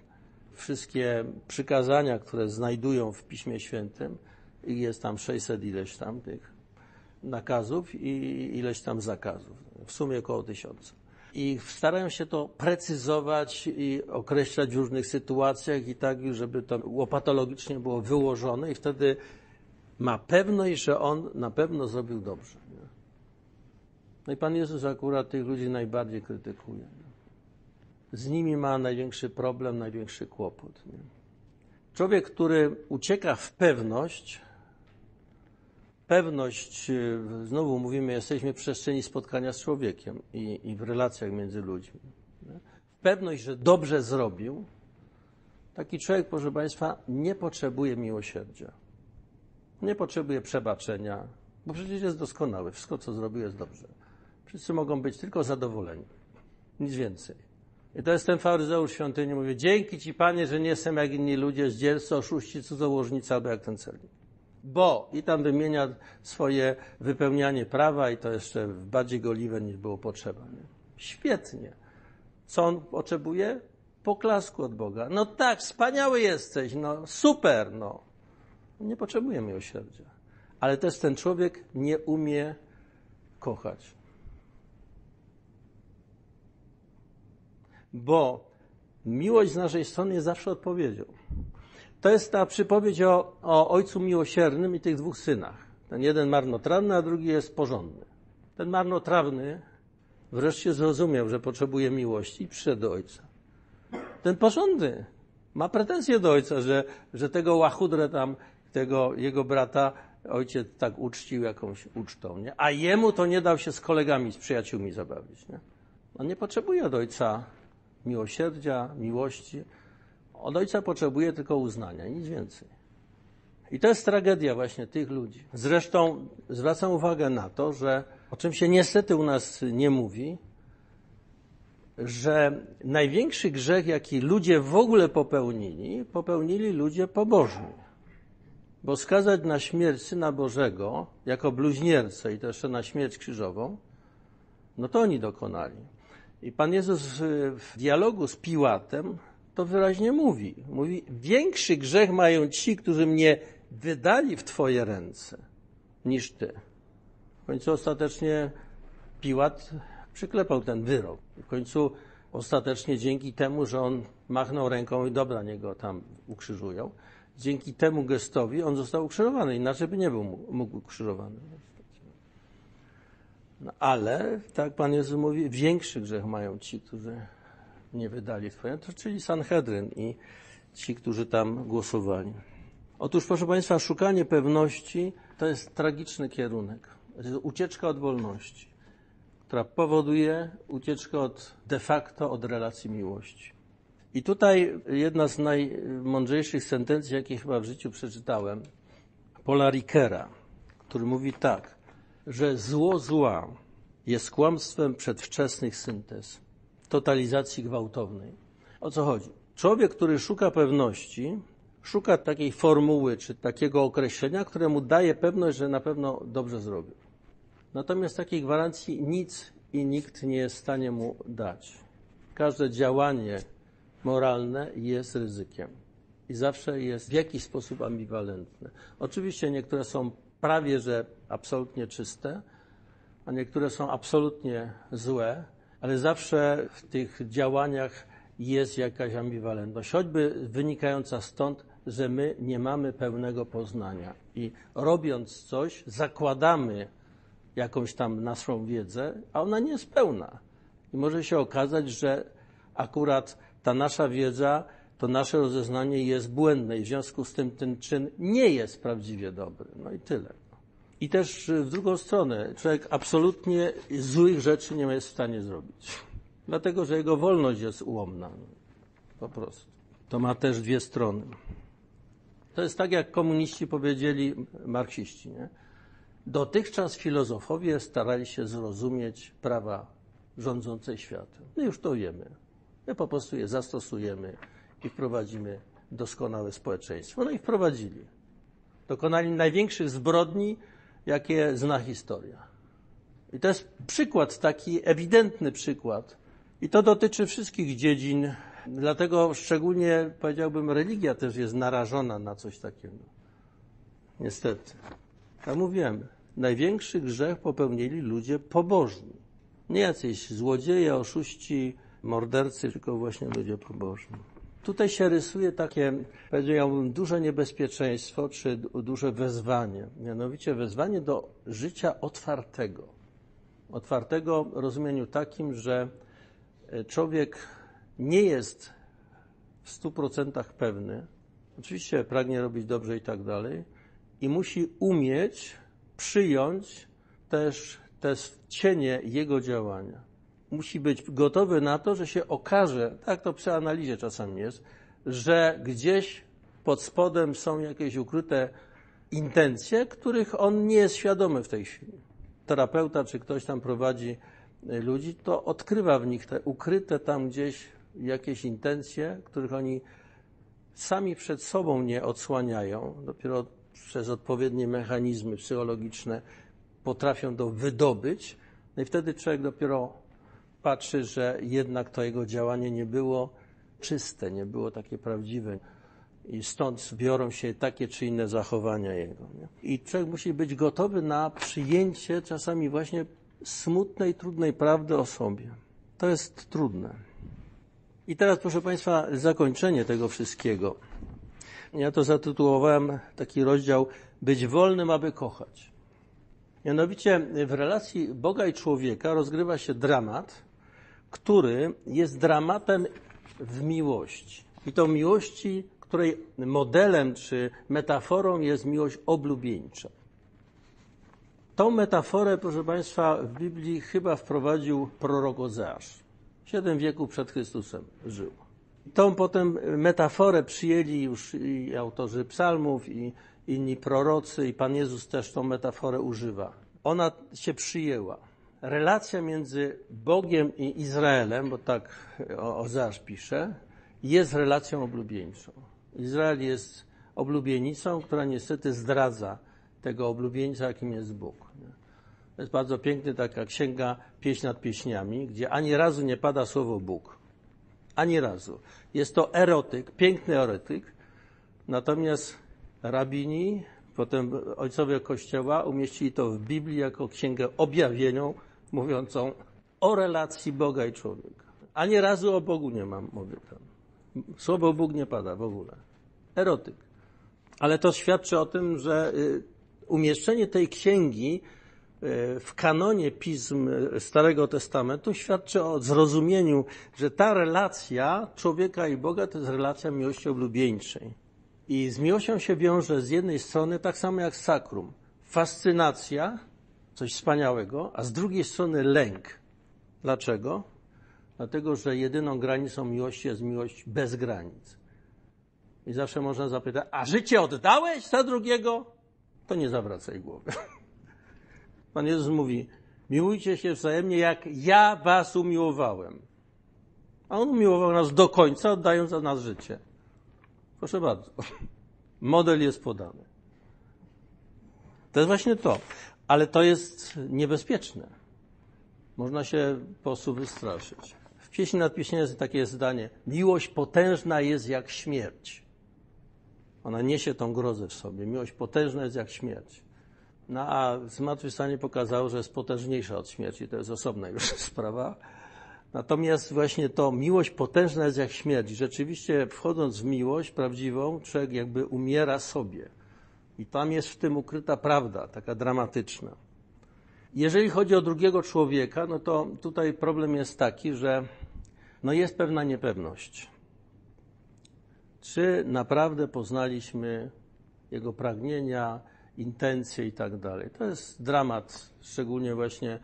wszystkie przykazania, które znajdują w Piśmie Świętym. I jest tam 600 ileś tam tych nakazów i ileś tam zakazów. W sumie około tysiąca i starają się to precyzować i określać w różnych sytuacjach i tak, żeby to łopatologicznie było wyłożone i wtedy ma pewność, że on na pewno zrobił dobrze. No i Pan Jezus akurat tych ludzi najbardziej krytykuje. Z nimi ma największy problem, największy kłopot. Nie? Człowiek, który ucieka w pewność, pewność, y, znowu mówimy, jesteśmy w przestrzeni spotkania z człowiekiem i, i w relacjach między ludźmi. Pewność, że dobrze zrobił, taki człowiek, proszę Państwa, nie potrzebuje miłosierdzia. Nie potrzebuje przebaczenia, bo przecież jest doskonały. Wszystko, co zrobił, jest dobrze. Wszyscy mogą być tylko zadowoleni. Nic więcej. I to jest ten faryzeusz świątyni. Mówię, dzięki Ci Panie, że nie jestem jak inni ludzie, zdziercy, oszuści, cudzołożnicy albo jak ten celnik. Bo i tam wymienia swoje wypełnianie prawa i to jeszcze bardziej goliwe niż było potrzeba. Nie? Świetnie. Co on potrzebuje? Poklasku od Boga. No tak, wspaniały jesteś, no super, no. Nie potrzebuje miłosierdzia. Ale też ten człowiek nie umie kochać. Bo miłość z naszej strony jest zawsze odpowiedzią. To jest ta przypowiedź o, o ojcu miłosiernym i tych dwóch synach. Ten jeden marnotrawny, a drugi jest porządny. Ten marnotrawny wreszcie zrozumiał, że potrzebuje miłości i przyszedł do ojca. Ten porządny ma pretensje do ojca, że, że tego łachudrę tam, tego jego brata, ojciec tak uczcił jakąś ucztą, nie? A jemu to nie dał się z kolegami, z przyjaciółmi zabawić, nie? On nie potrzebuje od ojca miłosierdzia, miłości. Od ojca potrzebuje tylko uznania, nic więcej. I to jest tragedia właśnie tych ludzi. Zresztą zwracam uwagę na to, że o czym się niestety u nas nie mówi, że największy grzech, jaki ludzie w ogóle popełnili, popełnili ludzie pobożni. Bo skazać na śmierć Syna Bożego jako bluźniercę i jeszcze na śmierć krzyżową, no to oni dokonali. I Pan Jezus w dialogu z Piłatem to wyraźnie mówi. Mówi, większy grzech mają ci, którzy mnie wydali w Twoje ręce, niż Ty. W końcu ostatecznie Piłat przyklepał ten wyrok. W końcu ostatecznie dzięki temu, że on machnął ręką i dobra, niego tam ukrzyżują, dzięki temu gestowi on został ukrzyżowany, inaczej by nie był mógł ukrzyżowany. No, ale, tak Pan Jezus mówi, większy grzech mają ci, którzy nie wydali Twoje, czyli Sanhedryn i ci, którzy tam głosowali. Otóż, proszę Państwa, szukanie pewności to jest tragiczny kierunek. To jest ucieczka od wolności, która powoduje ucieczkę od de facto od relacji miłości. I tutaj jedna z najmądrzejszych sentencji, jakie chyba w życiu przeczytałem, Paula Rickera, który mówi tak, że zło zła jest kłamstwem przedwczesnych syntez, totalizacji gwałtownej. O co chodzi? Człowiek, który szuka pewności, szuka takiej formuły czy takiego określenia, które mu daje pewność, że na pewno dobrze zrobił. Natomiast takiej gwarancji nic i nikt nie jest w stanie mu dać. Każde działanie moralne jest ryzykiem i zawsze jest w jakiś sposób ambiwalentne. Oczywiście niektóre są prawie że absolutnie czyste, a niektóre są absolutnie złe, ale zawsze w tych działaniach jest jakaś ambiwalentność, choćby wynikająca stąd, że my nie mamy pełnego poznania i robiąc coś, zakładamy jakąś tam naszą wiedzę, a ona nie jest pełna. I może się okazać, że akurat ta nasza wiedza, to nasze rozeznanie jest błędne i w związku z tym ten czyn nie jest prawdziwie dobry. No i tyle. I też w drugą stronę, człowiek absolutnie złych rzeczy nie jest w stanie zrobić. Dlatego, że jego wolność jest ułomna. Po prostu. To ma też dwie strony. To jest tak, jak komuniści powiedzieli marksiści. Nie? Dotychczas filozofowie starali się zrozumieć prawa rządzące światem. My już to wiemy. My po prostu je zastosujemy i wprowadzimy doskonałe społeczeństwo. No i wprowadzili. Dokonali największych zbrodni, jakie zna historia. I to jest przykład, taki ewidentny przykład. I to dotyczy wszystkich dziedzin, dlatego szczególnie powiedziałbym, religia też jest narażona na coś takiego. Niestety. Jak mówiłem, największy grzech popełnili ludzie pobożni. Nie jacyś złodzieje, oszuści, mordercy, tylko właśnie ludzie pobożni. Tutaj się rysuje takie, powiedziałbym, duże niebezpieczeństwo, czy duże wezwanie. Mianowicie wezwanie do życia otwartego. Otwartego w rozumieniu takim, że e, człowiek nie jest w stu procentach pewny, oczywiście pragnie robić dobrze i tak dalej, i musi umieć przyjąć też te cienie jego działania musi być gotowy na to, że się okaże, tak to przy analizie czasami jest, że gdzieś pod spodem są jakieś ukryte intencje, których on nie jest świadomy w tej chwili. Terapeuta czy ktoś tam prowadzi y, ludzi, to odkrywa w nich te ukryte tam gdzieś jakieś intencje, których oni sami przed sobą nie odsłaniają, dopiero przez odpowiednie mechanizmy psychologiczne potrafią to wydobyć. No i wtedy człowiek dopiero patrzy, że jednak to jego działanie nie było czyste, nie było takie prawdziwe. I stąd biorą się takie czy inne zachowania jego. Nie? I człowiek musi być gotowy na przyjęcie czasami właśnie smutnej, trudnej prawdy o sobie. To jest trudne. I teraz, proszę Państwa, zakończenie tego wszystkiego. Ja to zatytułowałem taki rozdział Być wolnym, aby kochać. Mianowicie w relacji Boga i człowieka rozgrywa się dramat, który jest dramatem w miłości. I to miłości, której modelem czy metaforą jest miłość oblubieńcza. Tą metaforę, proszę Państwa, w Biblii chyba wprowadził prorok Ozeasz. Siedem wieków przed Chrystusem żył. Tą potem metaforę przyjęli już i autorzy psalmów, i inni prorocy, i Pan Jezus też tą metaforę używa. Ona się przyjęła. Relacja między Bogiem i Izraelem, bo tak Ozeasz pisze, jest relacją oblubieńczą. Izrael jest oblubienicą, która niestety zdradza tego oblubieńca, jakim jest Bóg. To jest bardzo piękny, taka księga Pieśń nad pieśniami, gdzie ani razu nie pada słowo Bóg. Ani razu. Jest to erotyk, piękny erotyk, natomiast rabini, potem ojcowie Kościoła umieścili to w Biblii jako księgę objawienią, mówiącą o relacji Boga i człowieka. Ani razu o Bogu nie mam mowy tam. Słowo Bóg nie pada w ogóle. Erotyk. Ale to świadczy o tym, że y, umieszczenie tej księgi y, w kanonie pism Starego Testamentu świadczy o zrozumieniu, że ta relacja człowieka i Boga to jest relacja miłości oblubieńczej. I z miłością się wiąże z jednej strony tak samo jak sakrum. Fascynacja, coś wspaniałego, a z drugiej strony lęk. Dlaczego? Dlatego, że jedyną granicą miłości jest miłość bez granic. I zawsze można zapytać, a życie oddałeś za drugiego? To nie zawracaj głowy. Pan Jezus mówi, miłujcie się wzajemnie, jak ja was umiłowałem. A On umiłował nas do końca, oddając za nas życie. Proszę bardzo. Model jest podany. To jest właśnie to. Ale to jest niebezpieczne. Można się po prostu wystraszyć. W pieśni nad pieśnią jest takie zdanie. Miłość potężna jest jak śmierć. Ona niesie tą grozę w sobie. Miłość potężna jest jak śmierć. No a zmartwychwstanie pokazało, że jest potężniejsza od śmierci. To jest osobna już sprawa. Natomiast właśnie to miłość potężna jest jak śmierć. Rzeczywiście wchodząc w miłość prawdziwą, człowiek jakby umiera sobie. I tam jest w tym ukryta prawda, taka dramatyczna. Jeżeli chodzi o drugiego człowieka, no to tutaj problem jest taki, że no jest pewna niepewność. Czy naprawdę poznaliśmy jego pragnienia, intencje i tak dalej. To jest dramat, szczególnie właśnie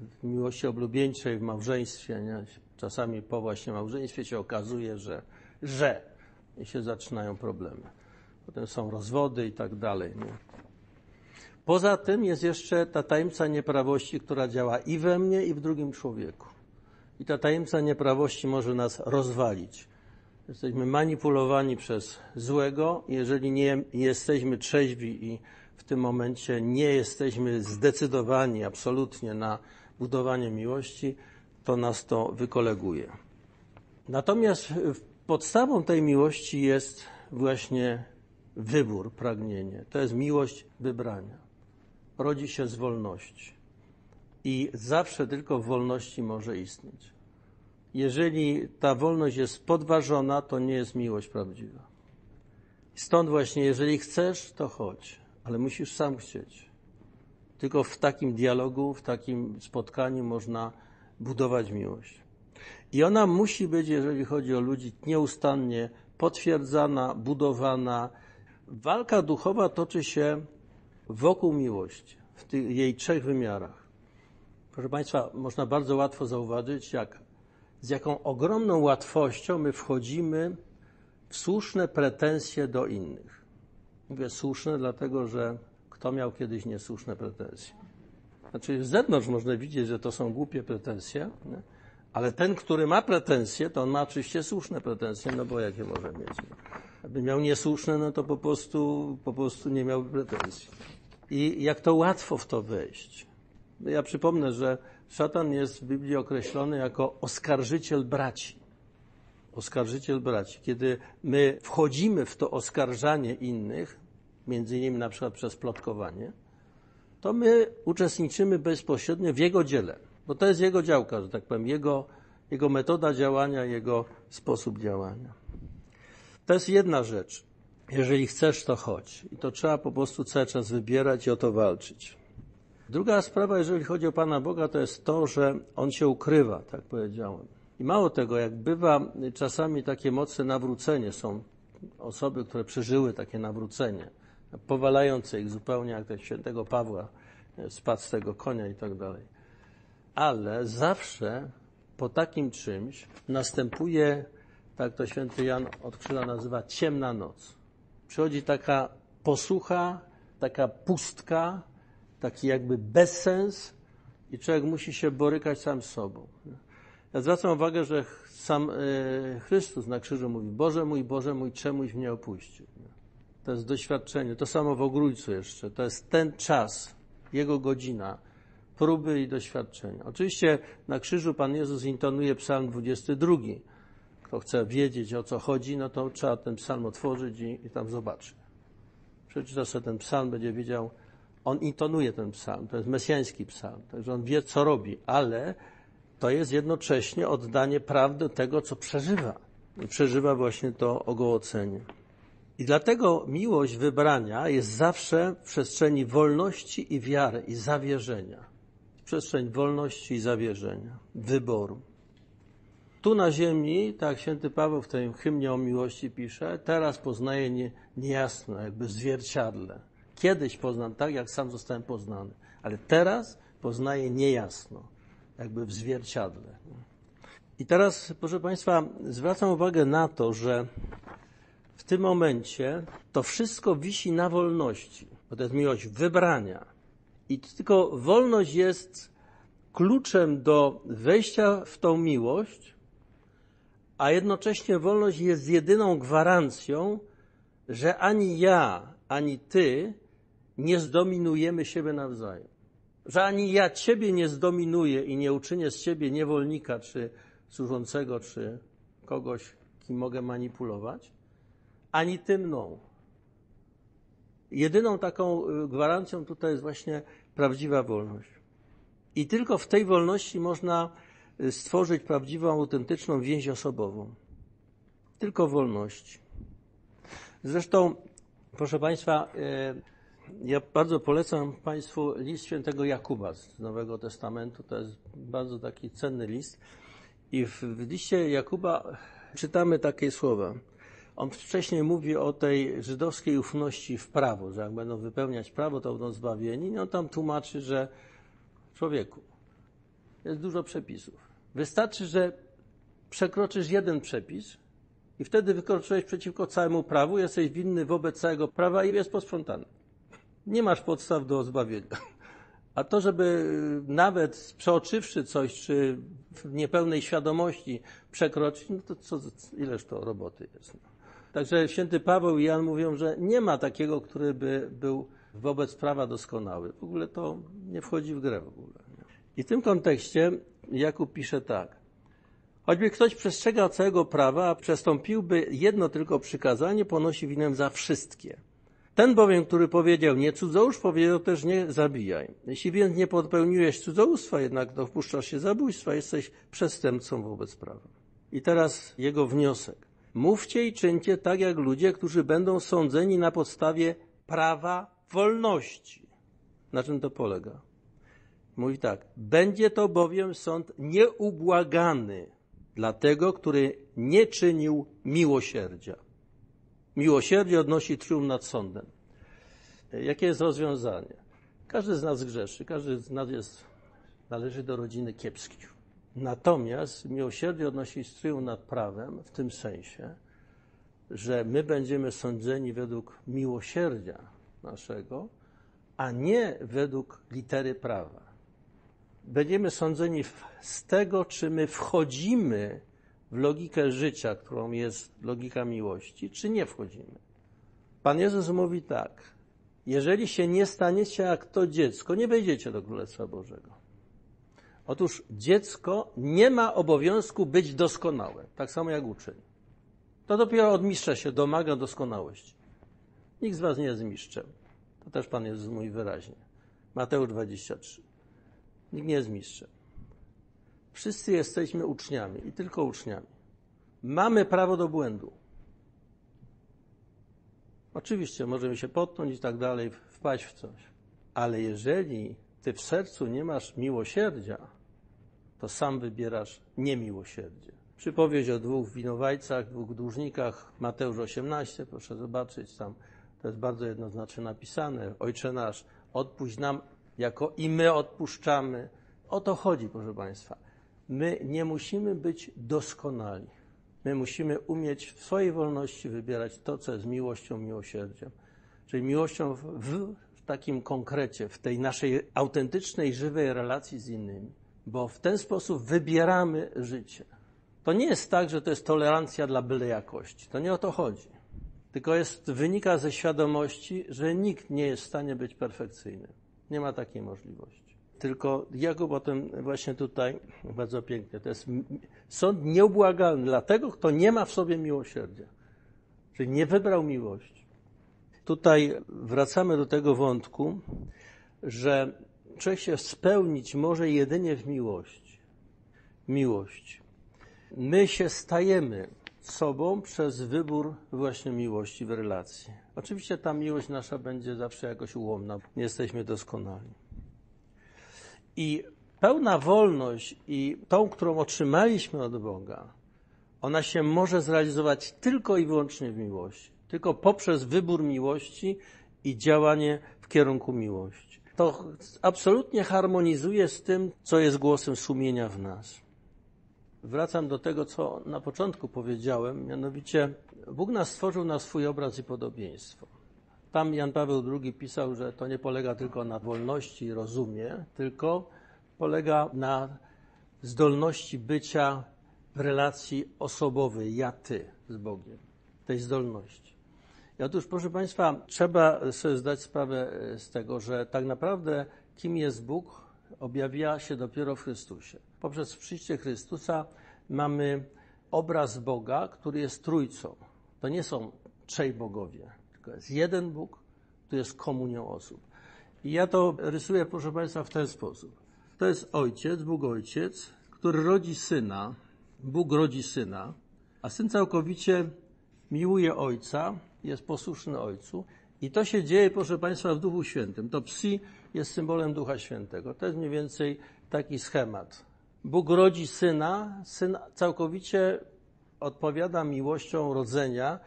w miłości oblubieńczej, w małżeństwie. Nie? Czasami po właśnie małżeństwie się okazuje, że, że i się zaczynają problemy. Potem są rozwody i tak dalej. Nie? Poza tym jest jeszcze ta tajemnica nieprawości, która działa i we mnie, i w drugim człowieku. I ta tajemnica nieprawości może nas rozwalić. Jesteśmy manipulowani przez złego. Jeżeli nie jesteśmy trzeźwi i w tym momencie nie jesteśmy zdecydowani absolutnie na budowanie miłości, to nas to wykoleguje. Natomiast podstawą tej miłości jest właśnie wybór, pragnienie. To jest miłość wybrania. Rodzi się z wolności. I zawsze tylko w wolności może istnieć. Jeżeli ta wolność jest podważona, to nie jest miłość prawdziwa. Stąd właśnie, jeżeli chcesz, to chodź, ale musisz sam chcieć. Tylko w takim dialogu, w takim spotkaniu można budować miłość. I ona musi być, jeżeli chodzi o ludzi, nieustannie potwierdzana, budowana. Walka duchowa toczy się wokół miłości, w tych, jej trzech wymiarach. Proszę Państwa, można bardzo łatwo zauważyć, jak, z jaką ogromną łatwością my wchodzimy w słuszne pretensje do innych. Mówię słuszne, dlatego że kto miał kiedyś niesłuszne pretensje? Znaczy, z zewnątrz można widzieć, że to są głupie pretensje, nie? Ale ten, który ma pretensje, to on ma oczywiście słuszne pretensje, no bo jakie może mieć? Jakby miał niesłuszne, no to po prostu, po prostu nie miałby pretensji. I jak to łatwo w to wejść. Ja przypomnę, że szatan jest w Biblii określony jako oskarżyciel braci. Oskarżyciel braci. Kiedy my wchodzimy w to oskarżanie innych, między innymi na przykład przez plotkowanie, to my uczestniczymy bezpośrednio w jego dziele, bo to jest jego działka, że tak powiem, jego, jego metoda działania, jego sposób działania. To jest jedna rzecz. Jeżeli chcesz, to chodź. I to trzeba po prostu cały czas wybierać i o to walczyć. Druga sprawa, jeżeli chodzi o Pana Boga, to jest to, że On się ukrywa, tak powiedziałem. I mało tego, jak bywa czasami takie mocne nawrócenie, są osoby, które przeżyły takie nawrócenie, powalające ich zupełnie, jak ten świętego Pawła spadł z tego konia i tak dalej. Ale zawsze po takim czymś następuje, tak to święty Jan od Krzyża nazywa, ciemna noc. Przychodzi taka posłucha, taka pustka, taki jakby bezsens i człowiek musi się borykać sam z sobą. Ja zwracam uwagę, że sam e, Chrystus na krzyżu mówi, Boże mój, Boże mój, czemuś mnie opuścił. To jest doświadczenie. To samo w ogrójcu jeszcze. To jest ten czas, jego godzina próby i doświadczenia. Oczywiście na krzyżu Pan Jezus intonuje psalm 22. Kto chce wiedzieć o co chodzi, no to trzeba ten psalm otworzyć i, i tam zobaczy. Przeczyta sobie ten psalm, będzie wiedział, on intonuje ten psalm, to jest mesjański psalm, także on wie co robi, ale to jest jednocześnie oddanie prawdy tego, co przeżywa. I przeżywa właśnie to ogołocenie. I dlatego miłość wybrania jest zawsze w przestrzeni wolności i wiary i zawierzenia. Przestrzeń wolności i zawierzenia, wyboru. Tu na ziemi, tak święty Paweł w tym hymnie o miłości pisze, teraz poznaję nie, niejasno, jakby zwierciadle. Kiedyś poznam tak, jak sam zostałem poznany, ale teraz poznaję niejasno, jakby w zwierciadle. I teraz, proszę Państwa, zwracam uwagę na to, że w tym momencie to wszystko wisi na wolności, bo to jest miłość wybrania. I tylko wolność jest kluczem do wejścia w tą miłość, a jednocześnie wolność jest jedyną gwarancją, że ani ja, ani ty nie zdominujemy siebie nawzajem. Że ani ja ciebie nie zdominuję i nie uczynię z ciebie niewolnika, czy służącego, czy kogoś, kim mogę manipulować, ani ty mną. Jedyną taką y, gwarancją tutaj jest właśnie prawdziwa wolność. I tylko w tej wolności można stworzyć prawdziwą, autentyczną więź osobową. Tylko wolności. Zresztą, proszę Państwa, y, ja bardzo polecam Państwu list świętego Jakuba z Nowego Testamentu. To jest bardzo taki cenny list. I w, w liście Jakuba czytamy takie słowa. On wcześniej mówi o tej żydowskiej ufności w prawo, że jak będą wypełniać prawo, to będą zbawieni. I on tam tłumaczy, że człowieku, jest dużo przepisów. Wystarczy, że przekroczysz jeden przepis i wtedy wykroczyłeś przeciwko całemu prawu, jesteś winny wobec całego prawa i jest posprzątany. Nie masz podstaw do zbawienia. A to, żeby nawet przeoczywszy coś, czy w niepełnej świadomości przekroczyć, no to co, ileż to roboty jest. No. Także święty Paweł i Jan mówią, że nie ma takiego, który by był wobec prawa doskonały. W ogóle to nie wchodzi w grę w ogóle. I w tym kontekście Jakub pisze tak. Choćby ktoś przestrzegał całego prawa, a przestąpiłby jedno tylko przykazanie, ponosi winę za wszystkie. Ten bowiem, który powiedział nie cudzołóż, powiedział też nie zabijaj. Jeśli więc nie popełniłeś cudzołóstwa, jednak dopuszczasz się zabójstwa, jesteś przestępcą wobec prawa. I teraz jego wniosek. Mówcie i czyńcie tak jak ludzie, którzy będą sądzeni na podstawie prawa wolności. Na czym to polega? Mówi tak. Będzie to bowiem sąd nieubłagany dla tego, który nie czynił miłosierdzia. Miłosierdzie odnosi triumf nad sądem. Jakie jest rozwiązanie? Każdy z nas grzeszy, każdy z nas jest, należy do rodziny kiepskich. Natomiast miłosierdzie odnosi triumf nad prawem w tym sensie, że my będziemy sądzeni według miłosierdzia naszego, a nie według litery prawa. Będziemy sądzeni z tego, czy my wchodzimy w logikę życia, którą jest logika miłości, czy nie wchodzimy. Pan Jezus mówi tak: Jeżeli się nie staniecie jak to dziecko, nie wejdziecie do Królestwa Bożego. Otóż dziecko nie ma obowiązku być doskonałe, tak samo jak uczeń. To dopiero od mistrza się domaga doskonałości. Nikt z was nie jest mistrzem. To też Pan Jezus mówi wyraźnie. Mateusz 23. Nikt nie jest mistrzem. Wszyscy jesteśmy uczniami i tylko uczniami. Mamy prawo do błędu. Oczywiście możemy się potknąć i tak dalej, wpaść w coś. Ale jeżeli ty w sercu nie masz miłosierdzia, to sam wybierasz niemiłosierdzie. Przypowieść o dwóch winowajcach, dwóch dłużnikach, Mateusz 18, proszę zobaczyć tam, to jest bardzo jednoznacznie napisane. Ojcze nasz, odpuść nam, jako i my odpuszczamy. O to chodzi, proszę Państwa. My nie musimy być doskonali. My musimy umieć w swojej wolności wybierać to, co jest miłością, miłosierdziem. Czyli miłością w, w, takim konkrecie, w tej naszej autentycznej, żywej relacji z innymi. Bo w ten sposób wybieramy życie. To nie jest tak, że to jest tolerancja dla byle jakości. To nie o to chodzi. Tylko jest, wynika ze świadomości, że nikt nie jest w stanie być perfekcyjny. Nie ma takiej możliwości. Tylko Jakub o tym właśnie tutaj bardzo pięknie. To jest sąd nieubłagalny dla tego, kto nie ma w sobie miłosierdzia. Czyli nie wybrał miłości. Tutaj wracamy do tego wątku, że człowiek się spełnić może jedynie w miłości. Miłość. My się stajemy sobą przez wybór właśnie miłości w relacji. Oczywiście ta miłość nasza będzie zawsze jakoś ułomna. Nie jesteśmy doskonali. I pełna wolność i tą, którą otrzymaliśmy od Boga, ona się może zrealizować tylko i wyłącznie w miłości. Tylko poprzez wybór miłości i działanie w kierunku miłości. To absolutnie harmonizuje z tym, co jest głosem sumienia w nas. Wracam do tego, co na początku powiedziałem, mianowicie Bóg nas stworzył na swój obraz i podobieństwo. Tam Jan Paweł II pisał, że to nie polega tylko na wolności i rozumie, tylko polega na zdolności bycia w relacji osobowej, ja-ty z Bogiem, tej zdolności. I otóż, proszę Państwa, trzeba sobie zdać sprawę z tego, że tak naprawdę kim jest Bóg, objawia się dopiero w Chrystusie. Poprzez przyjście Chrystusa mamy obraz Boga, który jest trójcą. To nie są trzej bogowie, tylko jest jeden Bóg, tu jest komunią osób. I ja to rysuję, proszę Państwa, w ten sposób. To jest ojciec, Bóg ojciec, który rodzi syna, Bóg rodzi syna, a syn całkowicie miłuje ojca, jest posłuszny ojcu. I to się dzieje, proszę Państwa, w Duchu Świętym. To psi jest symbolem Ducha Świętego. To jest mniej więcej taki schemat. Bóg rodzi syna, syn całkowicie odpowiada miłością rodzenia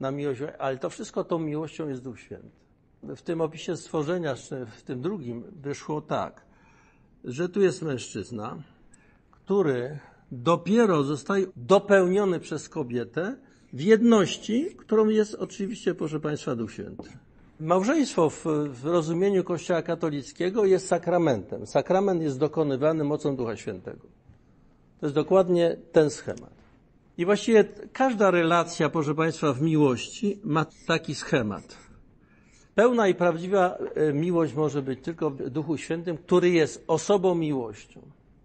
na miłość, ale to wszystko tą miłością jest Duch Święty. W tym opisie stworzenia, w tym drugim, wyszło tak, że tu jest mężczyzna, który dopiero zostaje dopełniony przez kobietę w jedności, którą jest oczywiście, proszę Państwa, Duch Święty. Małżeństwo w, w rozumieniu Kościoła katolickiego jest sakramentem. Sakrament jest dokonywany mocą Ducha Świętego. To jest dokładnie ten schemat. I właściwie każda relacja, proszę Państwa, w miłości ma taki schemat. Pełna i prawdziwa e, miłość może być tylko w Duchu Świętym, który jest osobą miłością.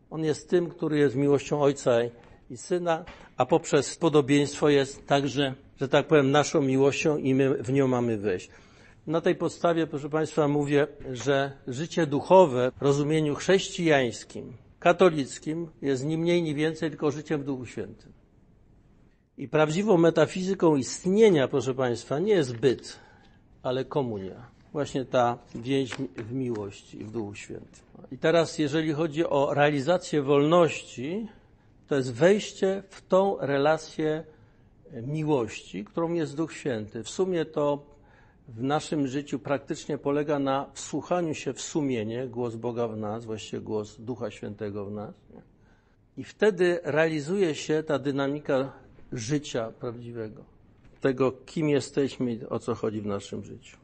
On jest tym, który jest miłością Ojca i Syna, a poprzez podobieństwo jest także, że tak powiem, naszą miłością i my w nią mamy wejść. Na tej podstawie, proszę Państwa, mówię, że życie duchowe w rozumieniu chrześcijańskim, katolickim jest ni mniej, ni więcej, tylko życiem w Duchu Świętym. I prawdziwą metafizyką istnienia, proszę Państwa, nie jest byt, ale komunia. Właśnie ta więź w miłości i w Duchu Świętym. I teraz, jeżeli chodzi o realizację wolności, to jest wejście w tą relację miłości, którą jest Duch Święty. W sumie to w naszym życiu praktycznie polega na wsłuchaniu się w sumienie, głos Boga w nas, właściwie głos Ducha Świętego w nas. I wtedy realizuje się ta dynamika życia prawdziwego, tego, kim jesteśmy i o co chodzi w naszym życiu.